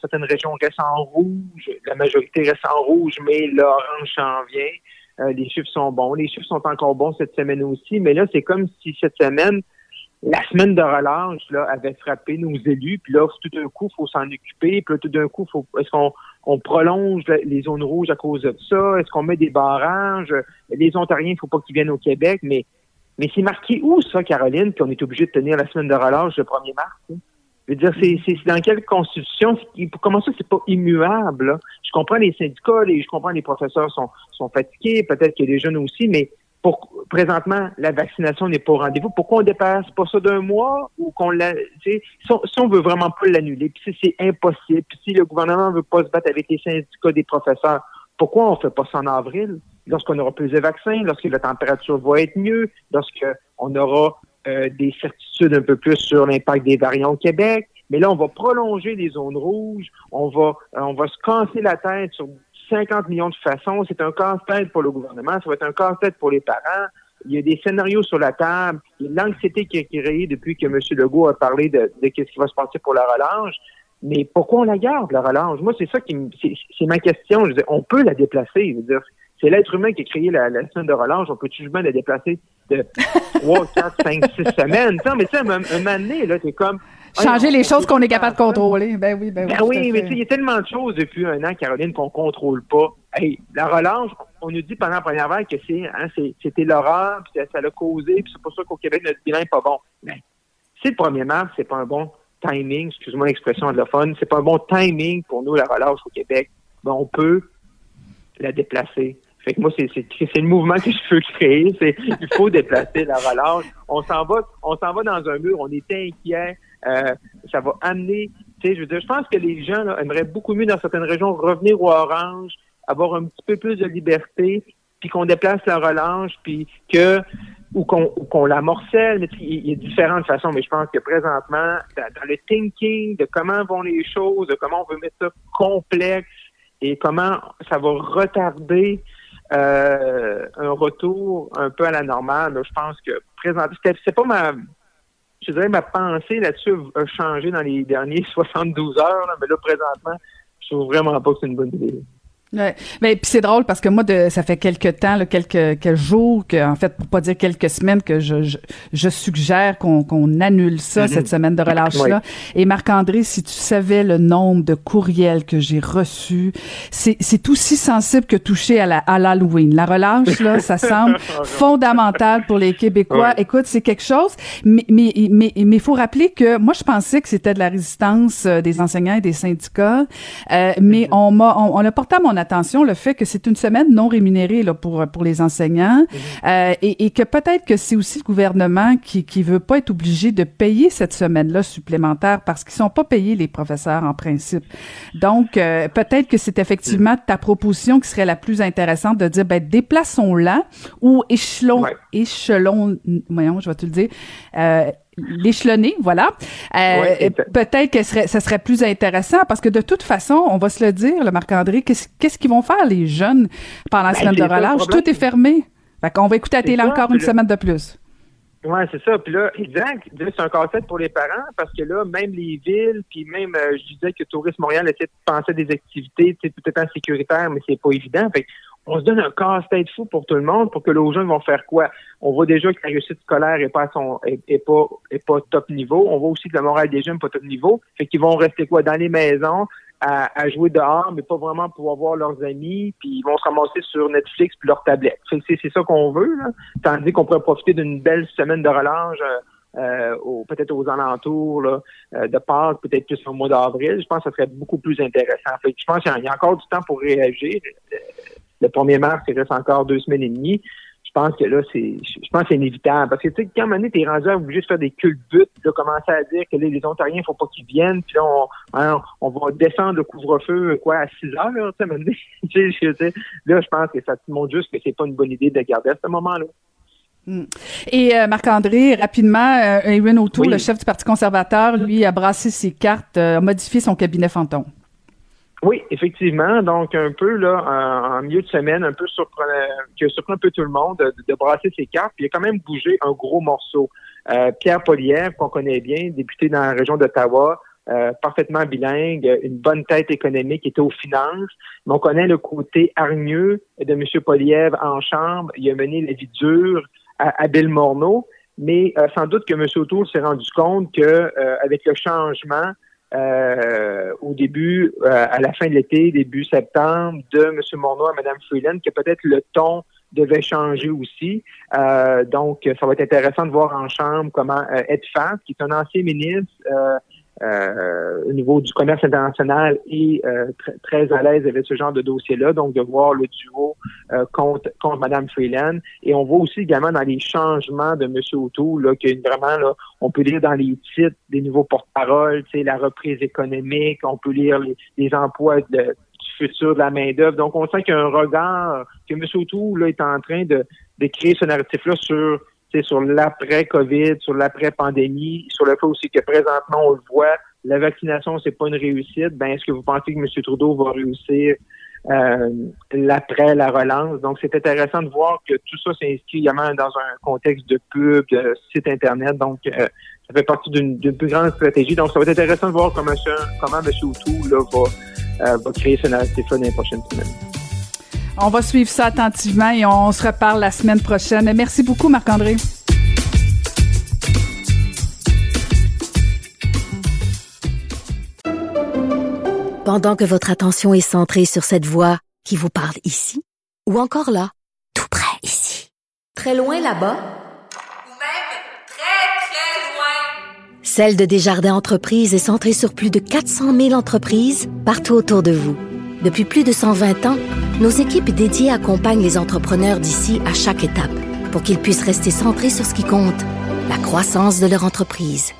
certaines régions restent en rouge, la majorité reste en rouge, mais l'orange s'en vient. Euh, les chiffres sont bons. Les chiffres sont encore bons cette semaine aussi, mais là, c'est comme si cette semaine, la semaine de relâche là, avait frappé nos élus, puis là, tout d'un coup, il faut s'en occuper, puis là, tout d'un coup, faut, est-ce qu'on on prolonge les zones rouges à cause de ça? Est-ce qu'on met des barrages? Les Ontariens, il faut pas qu'ils viennent au Québec, mais mais c'est marqué où, ça, Caroline, qu'on est obligé de tenir la semaine de relâche le 1er mars? hein? Je veux dire, c'est, dans quelle constitution? Comment ça, c'est pas immuable? là? Je comprends les syndicats, les, je comprends les professeurs sont, sont fatigués, peut-être a des jeunes aussi, mais pour, présentement, la vaccination n'est pas au rendez-vous. Pourquoi on dépasse pas ça d'un mois ou qu'on l'a, si on, si on veut vraiment pas l'annuler, puis si c'est impossible, puis si le gouvernement veut pas se battre avec les syndicats des professeurs, pourquoi on fait pas ça en avril? Lorsqu'on aura plus de vaccins, lorsque la température va être mieux, lorsqu'on aura euh, des certitudes un peu plus sur l'impact des variants au Québec. Mais là, on va prolonger les zones rouges, on va, euh, on va se casser la tête sur 50 millions de façons. C'est un casse-tête pour le gouvernement, ça va être un casse-tête pour les parents. Il y a des scénarios sur la table. Il y a l'anxiété qui est créée depuis que M. Legault a parlé de, de ce qui va se passer pour la relâche. Mais pourquoi on la garde, la relâche? Moi, c'est ça qui c'est ma question. Je veux dire, on peut la déplacer. Je veux dire, c'est l'être humain qui a créé la, la semaine de relâche. On peut tout juste la déplacer de 3, 4, 5, 6 semaines? Non, mais tu sais, un, un moment donné, là, c'est comme... Changer les choses qu'on est capable de contrôler. Ben oui, ben oui. ben oui, mais tu sais, il y a tellement de choses depuis un an, Caroline, qu'on contrôle pas. Hey, la relâche, on nous dit pendant la première vague que c'est, hein, c'était l'horreur, puis ça, l'a causé, puis c'est pour ça qu'au Québec, notre bilan est pas bon. Mais si le 1er mars, c'est pas un bon timing, excuse-moi l'expression anglophone, c'est pas un bon timing pour nous, la relâche au Québec, ben on peut la déplacer. Fait que moi, c'est, c'est, c'est le mouvement que je veux créer. C'est, il faut déplacer la relâche. On s'en va, on s'en va dans un mur. On est inquiet. Euh, ça va amener, tu sais, je veux dire, je pense que les gens là, aimeraient beaucoup mieux dans certaines régions revenir au orange, avoir un petit peu plus de liberté, puis qu'on déplace la relâche, puis que ou qu'on ou qu'on la morcelle. Mais il y a différentes façons. Mais je pense que présentement, dans le thinking de comment vont les choses, de comment on veut mettre ça complexe et comment ça va retarder euh, un retour un peu à la normale. là, je pense que présentement, c'est pas ma je dirais ma pensée là-dessus a changé dans les derniers [LAUGHS] 72 heures, là, mais là, présentement, je trouve vraiment pas que c'est une bonne idée. Ouais. Mais puis c'est drôle parce que moi, de, ça fait quelques temps, là, quelques, quelques jours, que, en fait, pour pas dire quelques semaines, que je, je, je suggère qu'on qu'on annule ça, Mhm. cette semaine de relâche-là. Et Marc-André, si tu savais le nombre de courriels que j'ai reçus, c'est c'est aussi sensible que touché à la à l'Halloween. La relâche, là, ça [LAUGHS] semble fondamental pour les Québécois. Ouais. Écoute, c'est quelque chose, mais mais mais mais faut rappeler que moi, je pensais que c'était de la résistance euh, des enseignants et des syndicats, euh, mais on m'a on, on a porté à mon attention le fait que c'est une semaine non rémunérée là pour pour les enseignants. Euh, et, et que peut-être que c'est aussi le gouvernement qui qui veut pas être obligé de payer cette semaine-là supplémentaire parce qu'ils sont pas payés les professeurs en principe. Donc euh, peut-être que c'est effectivement ta proposition qui serait la plus intéressante de dire ben déplaçons-la ou échelon échelon voyons je vais te le dire euh, l'échelonner, voilà. Euh, Ouais, peut-être que serait, ça serait plus intéressant parce que de toute façon, on va se le dire, le Marc-André, qu'est-ce qu'ils vont faire les jeunes pendant la Ben, semaine de relâche? Tout est fermé. Fait qu'on va écouter C'est télé ça, encore une le- semaine de plus. Oui, c'est ça. Puis là, exact. C'est un casse-tête pour les parents parce que là, même les villes, puis même, euh, je disais que Tourisme Montréal essaie de penser à des activités, peut-être en sécuritaire, mais c'est pas évident. Fait on se donne un casse-tête fou pour tout le monde pour que les jeunes vont faire quoi? On voit déjà que la réussite scolaire est pas à son, est, pas, est pas top niveau. On voit aussi que le moral des jeunes n'est pas top niveau. Fait qu'ils vont rester quoi? Dans les maisons, à, à jouer dehors, mais pas vraiment pouvoir voir leurs amis, puis ils vont se ramasser sur Netflix puis leur tablette. C'est, ça qu'on veut, là. Tandis qu'on pourrait profiter d'une belle semaine de relâche, euh, euh, peut-être aux alentours là, euh, de Pâques, peut-être plus au mois d'avril. Je pense que ça serait beaucoup plus intéressant. Fait que je pense qu'il y a- il y a encore du temps pour réagir. Le 1er mars, il reste encore deux semaines et demie. Je pense que là, c'est, je pense que c'est inévitable. Parce que, tu sais, quand donné, t'es rendu à obligé de faire des culbutes, de commencer à dire que là, les Ontariens, il faut pas qu'ils viennent, puis là, on, hein, on va descendre le couvre-feu, quoi, à 6 heures, là, [LAUGHS] tu sais, là, je pense que ça te montre juste que c'est pas une bonne idée de garder à ce moment-là. Mm. Et euh, Marc-André, rapidement, euh, Erin O'Toole, Oui. le chef du Parti conservateur, lui, a brassé ses cartes, euh, a modifié son cabinet fantôme. Oui, effectivement. Donc, un peu, là, en, milieu de semaine, un peu surprenant, qui a surpris un peu tout le monde de, de brasser ses cartes. Puis, il a quand même bougé un gros morceau. Euh, Pierre Polièvre, qu'on connaît bien, député dans la région d'Ottawa, euh, parfaitement bilingue, une bonne tête économique, était aux finances. Mais on connaît le côté hargneux de M. Polièvre en chambre. Il a mené la vie dure à, à Bill Morneau. Mais euh, sans doute que M. O'Toole s'est rendu compte que euh, avec le changement euh, au début, euh, à la fin de l'été, début septembre, de M. Morneau à Mme Freeland, que peut-être le ton devait changer aussi. Euh, donc, ça va être intéressant de voir en chambre comment euh, Ed Fass, qui est un ancien ministre euh, au niveau du commerce international et euh, tr- très à l'aise avec ce genre de dossier-là, donc de voir le duo euh, contre, contre Mme Freeland. Et on voit aussi également dans les changements de M. O'Toole, que vraiment, là, on peut lire dans les titres des nouveaux porte-paroles, la reprise économique, on peut lire les, les emplois de, du futur de la main-d'œuvre. Donc, on sent qu'il y a un regard, que M. O'Toole là, est en train de, de créer ce narratif-là sur sur l'après-COVID, sur l'après-pandémie, sur le fait aussi que présentement, on le voit, la vaccination, c'est pas une réussite. Ben, est-ce que vous pensez que M. Trudeau va réussir euh, l'après la relance? Donc, c'est intéressant de voir que tout ça s'inscrit également dans un contexte de pub, de site Internet. Donc, euh, ça fait partie d'une plus grande stratégie. Donc, ça va être intéressant de voir comment, comment M. O'Toole là, va, euh, va créer ce narratif-là dans les prochaines semaines. On va suivre ça attentivement et on se reparle la semaine prochaine. Merci beaucoup, Marc-André. Pendant que votre attention est centrée sur cette voix qui vous parle ici, ou encore là, tout près ici, très loin là-bas, Ou même très, très loin. Celle de Desjardins Entreprises est centrée sur plus de 400 000 entreprises partout autour de vous. Depuis plus de 120 ans, nos équipes dédiées accompagnent les entrepreneurs d'ici à chaque étape pour qu'ils puissent rester centrés sur ce qui compte, la croissance de leur entreprise.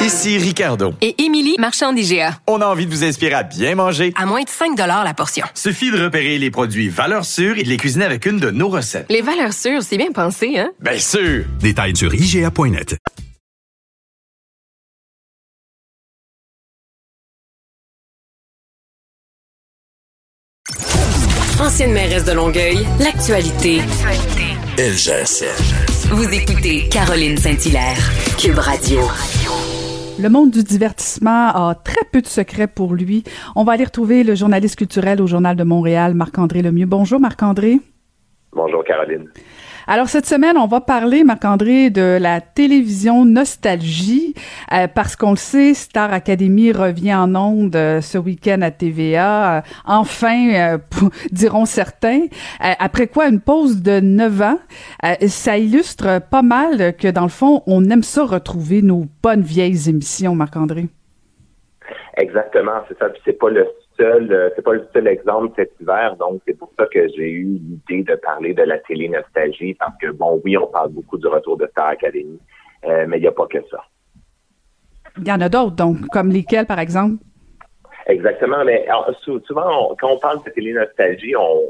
Ici Ricardo. Et Émilie, marchand d'IGA. On a envie de vous inspirer à bien manger. À moins de 5 la portion. Suffit de repérer les produits valeurs sûres et de les cuisiner avec une de nos recettes. Les valeurs sûres, c'est bien pensé, hein? Bien sûr! Détails sur IGA.net. Ancienne mairesse de Longueuil, l'actualité. Ça. Vous écoutez Caroline Saint-Hilaire, Cube Radio. Le monde du divertissement a très peu de secrets pour lui. On va aller retrouver le journaliste culturel au Journal de Montréal, Marc-André Lemieux. Bonjour, Marc-André. Bonjour, Caroline. Alors cette semaine, on va parler, Marc-André, de la télévision nostalgie, euh, parce qu'on le sait, Star Academy revient en ondes euh, ce week-end à TVA, euh, enfin, [LAUGHS] diront certains. après quoi, une pause de neuf ans, ça illustre pas mal que dans le fond, on aime ça retrouver nos bonnes vieilles émissions, Marc-André. Exactement, c'est ça. C'est pas le seul, euh, c'est pas le seul exemple cet hiver, donc c'est pour ça que j'ai eu l'idée de parler de la télé nostalgie, parce que bon, oui, on parle beaucoup du retour de Star Academy, euh, mais il n'y a pas que ça. Il y en a d'autres, donc, comme lesquels, par exemple? Exactement, mais souvent, quand on parle de télé nostalgie, on,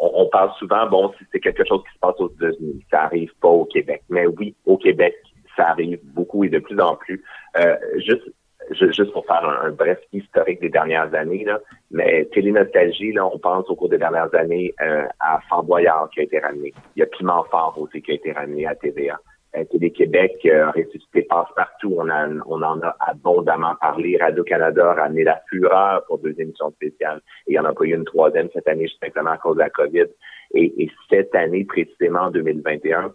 on, parle souvent, bon, si c'est quelque chose qui se passe aux États-Unis, ça arrive pas au Québec. Mais oui, au Québec, ça arrive beaucoup et de plus en plus. Euh, juste juste pour faire un, bref historique des dernières années, là, mais Télénostalgie, là, on pense au cours des dernières années euh, à Fort Boyard qui a été ramené. Il y a Piment Fort aussi qui a été ramené à TVA. Euh, Télé-Québec euh, ressuscité passe-partout. On, on en a abondamment parlé. Radio-Canada a ramené la fureur pour deux émissions spéciales. Et il n'y en a pas eu une troisième cette année, simplement à cause de la COVID. Et, et cette année, précisément en 2021,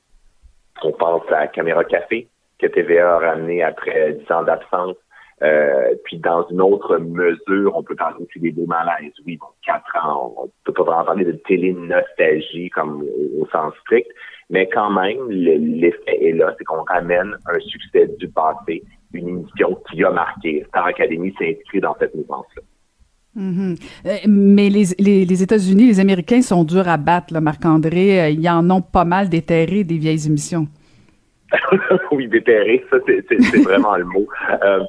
on pense à Caméra Café, que TVA a ramené après dix ans d'absence. Euh, puis dans une autre mesure, on peut parler aussi des beaux malaises. Oui, bon, quatre ans, on peut pas vraiment parler de télé-nostalgie comme au, sens strict, mais quand même, l'effet est là, c'est qu'on ramène un succès du passé, une émission qui a marqué. Star Academy s'inscrit dans cette mouvance-là. Mm-hmm. Euh, mais les, les, les États-Unis, les Américains sont durs à battre, Marc-André. Euh, ils en ont pas mal déterré des vieilles émissions. [LAUGHS] oui, déterré, ça c'est vraiment le mot. Euh,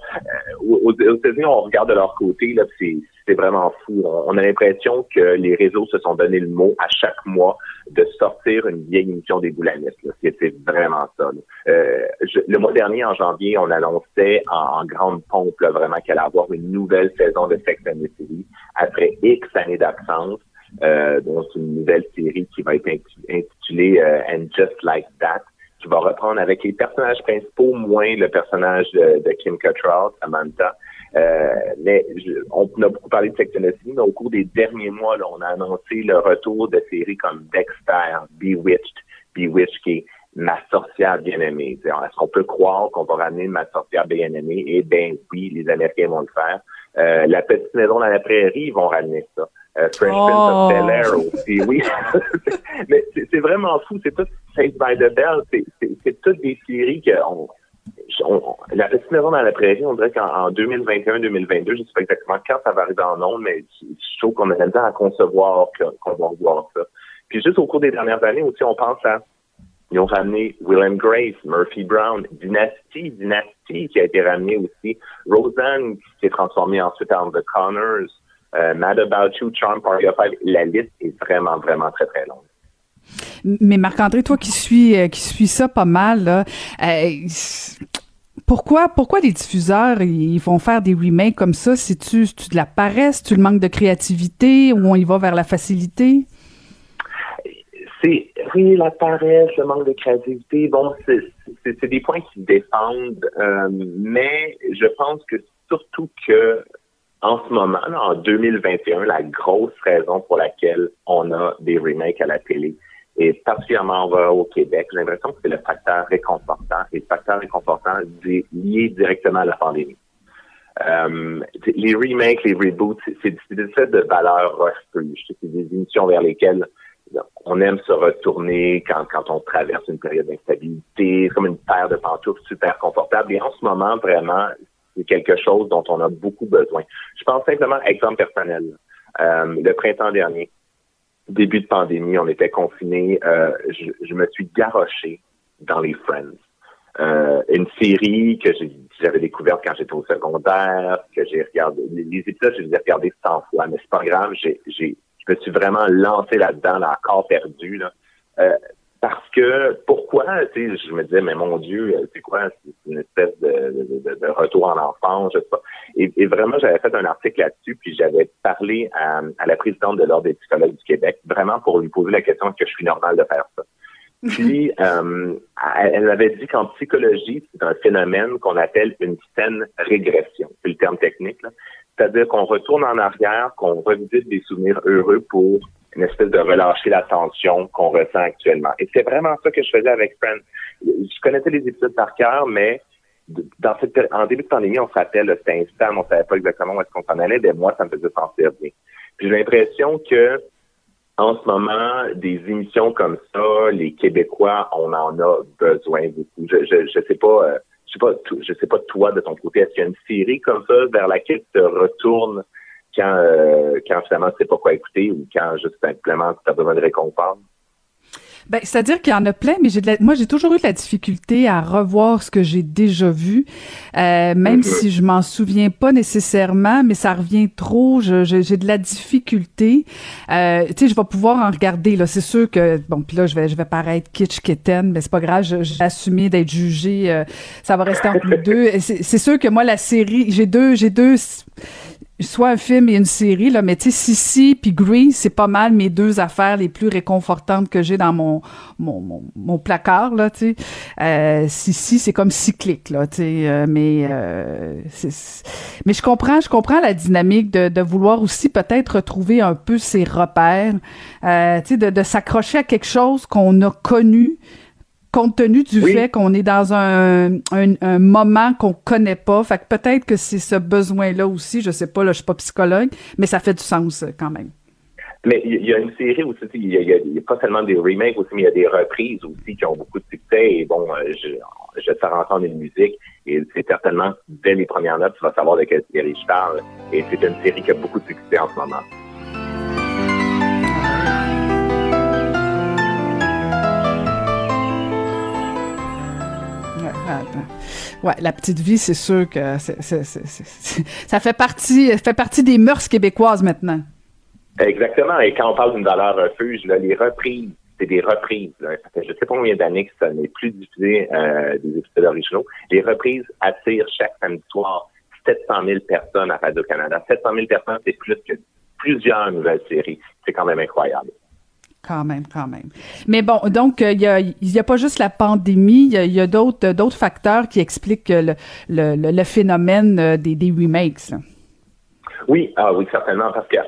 aux, États-Unis, on regarde de leur côté, là, c'est vraiment fou. On, a l'impression que les réseaux se sont donné le mot à chaque mois de sortir une vieille émission des boulanistes. C'est vraiment ça. Euh, le mois dernier, en janvier, on annonçait en, grande pompe vraiment qu'elle allait avoir une nouvelle saison de Sex and the City après X années d'absence. Euh, donc une nouvelle série qui va être intitulée euh, And Just Like That qui va reprendre avec les personnages principaux, moins le personnage de, Kim Cattrall, Samantha. Euh, mais on a beaucoup parlé de Sex mais au cours des derniers mois, là, on a annoncé le retour de séries comme Dexter, Bewitched, Bewitched qui est ma sorcière bien-aimée. Est-ce qu'on peut croire qu'on va ramener ma sorcière bien-aimée? Eh bien oui, les Américains vont le faire. Euh, la petite maison dans la prairie, ils vont ramener ça. Euh, French Prince of Bel Air aussi, oui. [LAUGHS] Mais c'est vraiment fou. C'est tout Saved by the Bell. C'est toutes des séries que on, la petite maison dans la prairie, on dirait qu'en 2021-2022, je ne sais pas exactement quand ça va arriver en nombre, mais je trouve qu'on a le temps à concevoir qu'on va revoir ça. Puis juste au cours des dernières années aussi, on pense à ils ont ramené Willem Grace, Murphy Brown, Dynasty, Dynasty qui a été ramené aussi, Roseanne qui s'est transformée ensuite en The Connors, euh, Mad About You, Charm Party of Five. La liste est vraiment, vraiment très, très longue. Mais Marc-André, toi qui suis euh, qui suis ça pas mal, euh, pourquoi, pourquoi les diffuseurs ils vont faire des remakes comme ça? Si tu, tu de la paresse, tu le manque de créativité ou on y va vers la facilité? C'est oui, la paresse, le manque de créativité. Bon, c'est des points qui défendent, mais je pense que surtout que en ce moment, en 2021, la grosse raison pour laquelle on a des remakes à la télé, et particulièrement au Québec, j'ai l'impression que c'est le facteur réconfortant. Et le facteur réconfortant lié directement à la pandémie. Euh, les remakes, les reboots, c'est des faits de valeur refuge. C'est des émissions vers lesquelles on aime se retourner quand, quand on traverse une période d'instabilité. C'est comme une paire de pantoufles super confortable. Et en ce moment, vraiment, c'est quelque chose dont on a beaucoup besoin. Je pense simplement, exemple personnel, euh, le printemps dernier, début de pandémie, on était confinés, euh, je, me suis garoché dans les Friends. Euh, une série que j'avais découverte quand j'étais au secondaire, que j'ai regardé. Les épisodes, je les ai regardés 100 fois, mais c'est pas grave, j'ai, je me suis vraiment lancé là-dedans, là, corps perdu. Là. Euh, parce que pourquoi, tu sais, je me disais, mais mon Dieu, c'est quoi, c'est une espèce de, retour en enfance, je sais pas. Et, vraiment, j'avais fait un article là-dessus, puis j'avais parlé à, la présidente de l'Ordre des psychologues du Québec, vraiment pour lui poser la question est-ce que je suis normal de faire ça. [LAUGHS] Puis, euh, elle avait dit qu'en psychologie, c'est un phénomène qu'on appelle une saine régression. C'est le terme technique. C'est-à-dire qu'on retourne en arrière, qu'on revisite des souvenirs heureux pour une espèce de relâcher la tension qu'on ressent actuellement. Et c'est vraiment ça que je faisais avec Friends. Je connaissais les épisodes par cœur, mais dans cette, en début de pandémie, on se rappelle, c'était instant, on savait pas exactement où est-ce qu'on s'en allait, mais moi, ça me faisait sentir bien. Puis j'ai l'impression que en ce moment, des émissions comme ça, les Québécois, on en a besoin beaucoup. Je je, je sais pas, euh, sais pas, je sais pas toi de ton côté, est-ce qu'il y a une série comme ça vers laquelle tu te retournes quand euh, quand finalement tu sais pas quoi écouter ou quand juste simplement tu as besoin de récompense? Ben, c'est-à-dire qu'il y en a plein, mais j'ai de la, moi j'ai toujours eu de la difficulté à revoir ce que j'ai déjà vu, euh, même si je m'en souviens pas nécessairement, mais ça revient trop. j'ai de la difficulté. Euh, tu sais, je vais pouvoir en regarder. Là, c'est sûr que bon, puis là je vais je vais paraître kitsch kitten, mais c'est pas grave. J'ai assumé d'être jugé. Euh, ça va rester entre nous [LAUGHS] deux. C'est sûr que moi la série, j'ai deux j'ai deux soit un film et une série là mais tu sais Sissi puis Grease c'est pas mal mes deux affaires les plus réconfortantes que j'ai dans mon mon, mon, placard là tu sais. Euh, Sissi c'est comme cyclique là tu sais euh, mais euh, mais je comprends je comprends la dynamique de, de vouloir aussi peut-être retrouver un peu ses repères euh, tu sais de, de s'accrocher à quelque chose qu'on a connu compte tenu du fait qu'on est dans un, un, moment qu'on connaît pas. Fait que peut-être que c'est ce besoin-là aussi, je sais pas, là, je suis pas psychologue, mais ça fait du sens euh, quand même. Mais il y a une série aussi, il y, a, pas seulement des remakes aussi, mais il y a des reprises aussi qui ont beaucoup de succès. Et bon, euh, je, je te faire entendre une musique et c'est certainement, dès les premières notes, tu vas savoir de quelle série je parle. Et c'est une série qui a beaucoup de succès en ce moment. Ouais, la petite vie, c'est sûr que ça fait partie, fait partie des mœurs québécoises maintenant. Exactement. Et quand on parle d'une valeur refuge, les reprises, c'est des reprises. Je sais pas combien d'années que ça n'est plus diffusé euh, des épisodes originaux. Les reprises attirent chaque samedi soir 700 000 personnes à Radio-Canada. 700 000 personnes, c'est plus que plusieurs nouvelles séries. C'est quand même incroyable. Quand même, quand même. Mais bon, donc euh, il y a, a pas juste la pandémie, il y a, d'autres facteurs qui expliquent le, phénomène euh, des, remakes. Oui, ah oui, certainement, parce que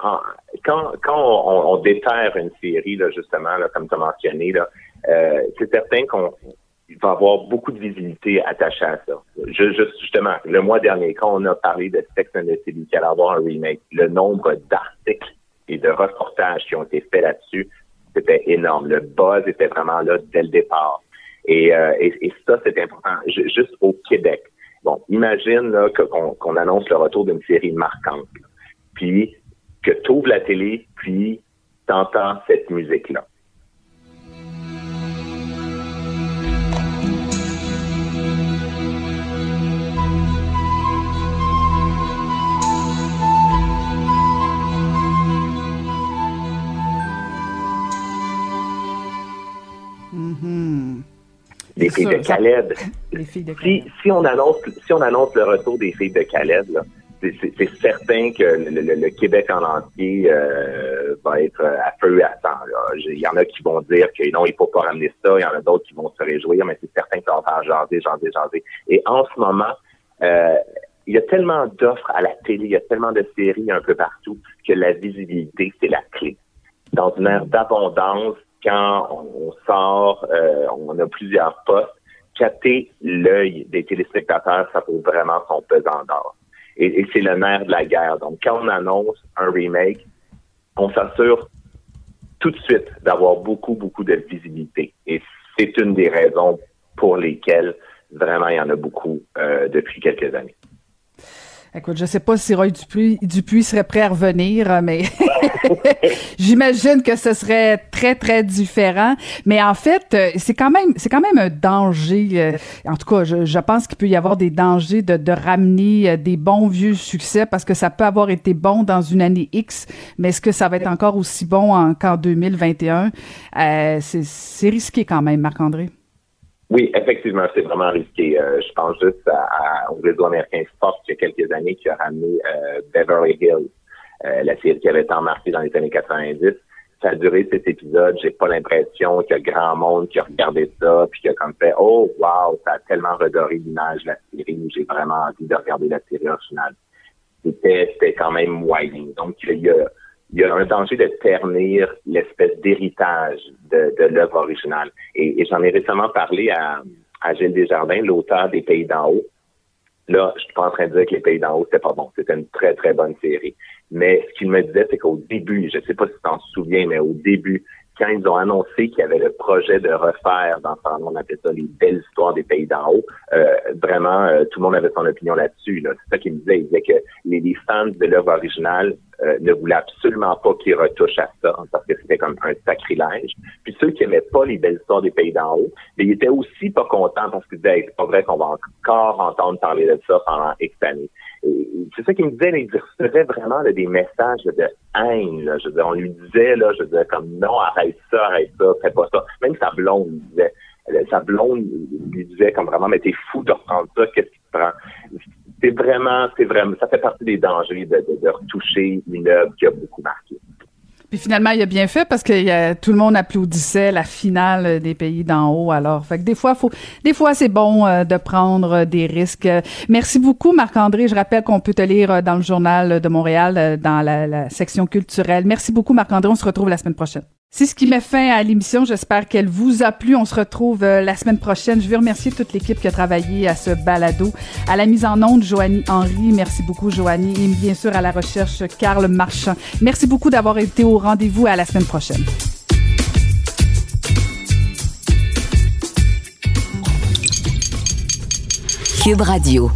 quand, quand on, déterre une série, là, justement, comme tu as mentionné, là, euh, c'est certain qu'on va avoir beaucoup de visibilité attachée à ça. Je, justement, le mois dernier, quand on a parlé de Sex and the City qui allait avoir un remake, le nombre d'articles et de reportages qui ont été faits là-dessus c'était énorme. Le buzz était vraiment là dès le départ. Et, euh, et, ça, c'est important. juste au Québec. Bon, imagine là, qu'on, annonce le retour d'une série marquante. Puis que tu la télé, puis tu entends cette musique-là. Des filles de Caleb. Si, si, on annonce, si on annonce le retour des filles de Caleb, c'est certain que le, Québec en entier euh, va être à feu et à sang. Il y en a qui vont dire que non, il faut pas ramener ça. Il y en a d'autres qui vont se réjouir, mais c'est certain que ça va faire jaser, jaser, jaser. Et en ce moment, euh, il y a tellement d'offres à la télé, il y a tellement de séries un peu partout que la visibilité, c'est la clé. Dans une ère d'abondance, quand on sort, euh, on a plusieurs postes, capter l'œil des téléspectateurs, ça vaut vraiment son pesant d'or. Et, c'est le nerf de la guerre. Donc, quand on annonce un remake, on s'assure tout de suite d'avoir beaucoup, beaucoup de visibilité. Et c'est une des raisons pour lesquelles vraiment il y en a beaucoup euh, depuis quelques années. Écoute, je sais pas si Roy Dupuis, Dupuis serait prêt à revenir, mais [LAUGHS] [LAUGHS] j'imagine que ce serait très très différent. Mais en fait, euh, c'est quand même c'est quand même un danger. Euh, en tout cas, je, pense qu'il peut y avoir des dangers de, de ramener euh, des bons vieux succès parce que ça peut avoir été bon dans une année X, mais est-ce que ça va être encore aussi bon qu'en 2021 euh, C'est risqué quand même, Marc-André. Oui, effectivement, c'est vraiment risqué. Je pense juste à, au réseau américain Fox il y a quelques années qui a ramené Beverly Hills, euh, la série qui avait tant marqué dans les années 90. ça a duré cet épisode. J'ai pas l'impression qu'il y a grand monde qui a regardé ça puis qui a comme fait oh wow, ça a tellement redoré l'image de la série. J'ai vraiment envie de regarder la série originale. C'était quand même moyen. Donc il y a y a un danger de ternir l'espèce d'héritage de, de l'œuvre originale. Et, j'en ai récemment parlé à, à Gilles Desjardins, l'auteur des Pays d'en haut. Là, je suis pas en train de dire que les Pays d'en haut, c'était pas bon. C'était une très, très bonne série. Mais ce qu'il me disait, c'est qu'au début, je sais pas si tu t'en souviens, mais au début, quand ils ont annoncé qu'il y avait le projet de refaire dans ce on appelle ça les belles histoires des pays d'en haut, euh, vraiment, euh, tout le monde avait son opinion là-dessus. C'est ça qu'il me disait. Il disait que les, fans de l'œuvre originale euh, ne voulaient absolument pas qu'ils retouchent à ça, parce que c'était comme un sacrilège. Puis ceux qui aimaient pas les belles histoires des pays d'en haut, mais ils étaient aussi pas contents parce qu'ils disaient, c'est pas vrai qu'on va encore entendre parler de ça pendant X années c'est ça qu'il me disait, il recevait vraiment des messages de haine. Là. On lui disait, là, je comme non, arrête ça, arrête ça, fais pas ça. Même sa blonde lui disait, sa blonde lui disait comme vraiment, mais t'es fou de reprendre ça, qu'est-ce qui te prend? C'est vraiment, c'est vraiment, ça fait partie des dangers de, de, de retoucher une œuvre qui a beaucoup marqué. Puis finalement, il a bien fait parce que tout le monde applaudissait la finale des pays d'en haut. Alors, fait des fois, faut, des fois, c'est bon euh, de prendre des risques. Merci beaucoup, Marc-André. Je rappelle qu'on peut te lire euh, dans le journal de Montréal, euh, dans la, la section culturelle. Merci beaucoup, Marc-André. On se retrouve la semaine prochaine. C'est ce qui met fin à l'émission. J'espère qu'elle vous a plu. On se retrouve euh, la semaine prochaine. Je veux remercier toute l'équipe qui a travaillé à ce balado. À la mise en onde, Joanie Henry. Merci beaucoup, Joanie. Et bien sûr, à la recherche, Carl Marchand. Merci beaucoup d'avoir été au rendez-vous. À la semaine prochaine. Cube Radio.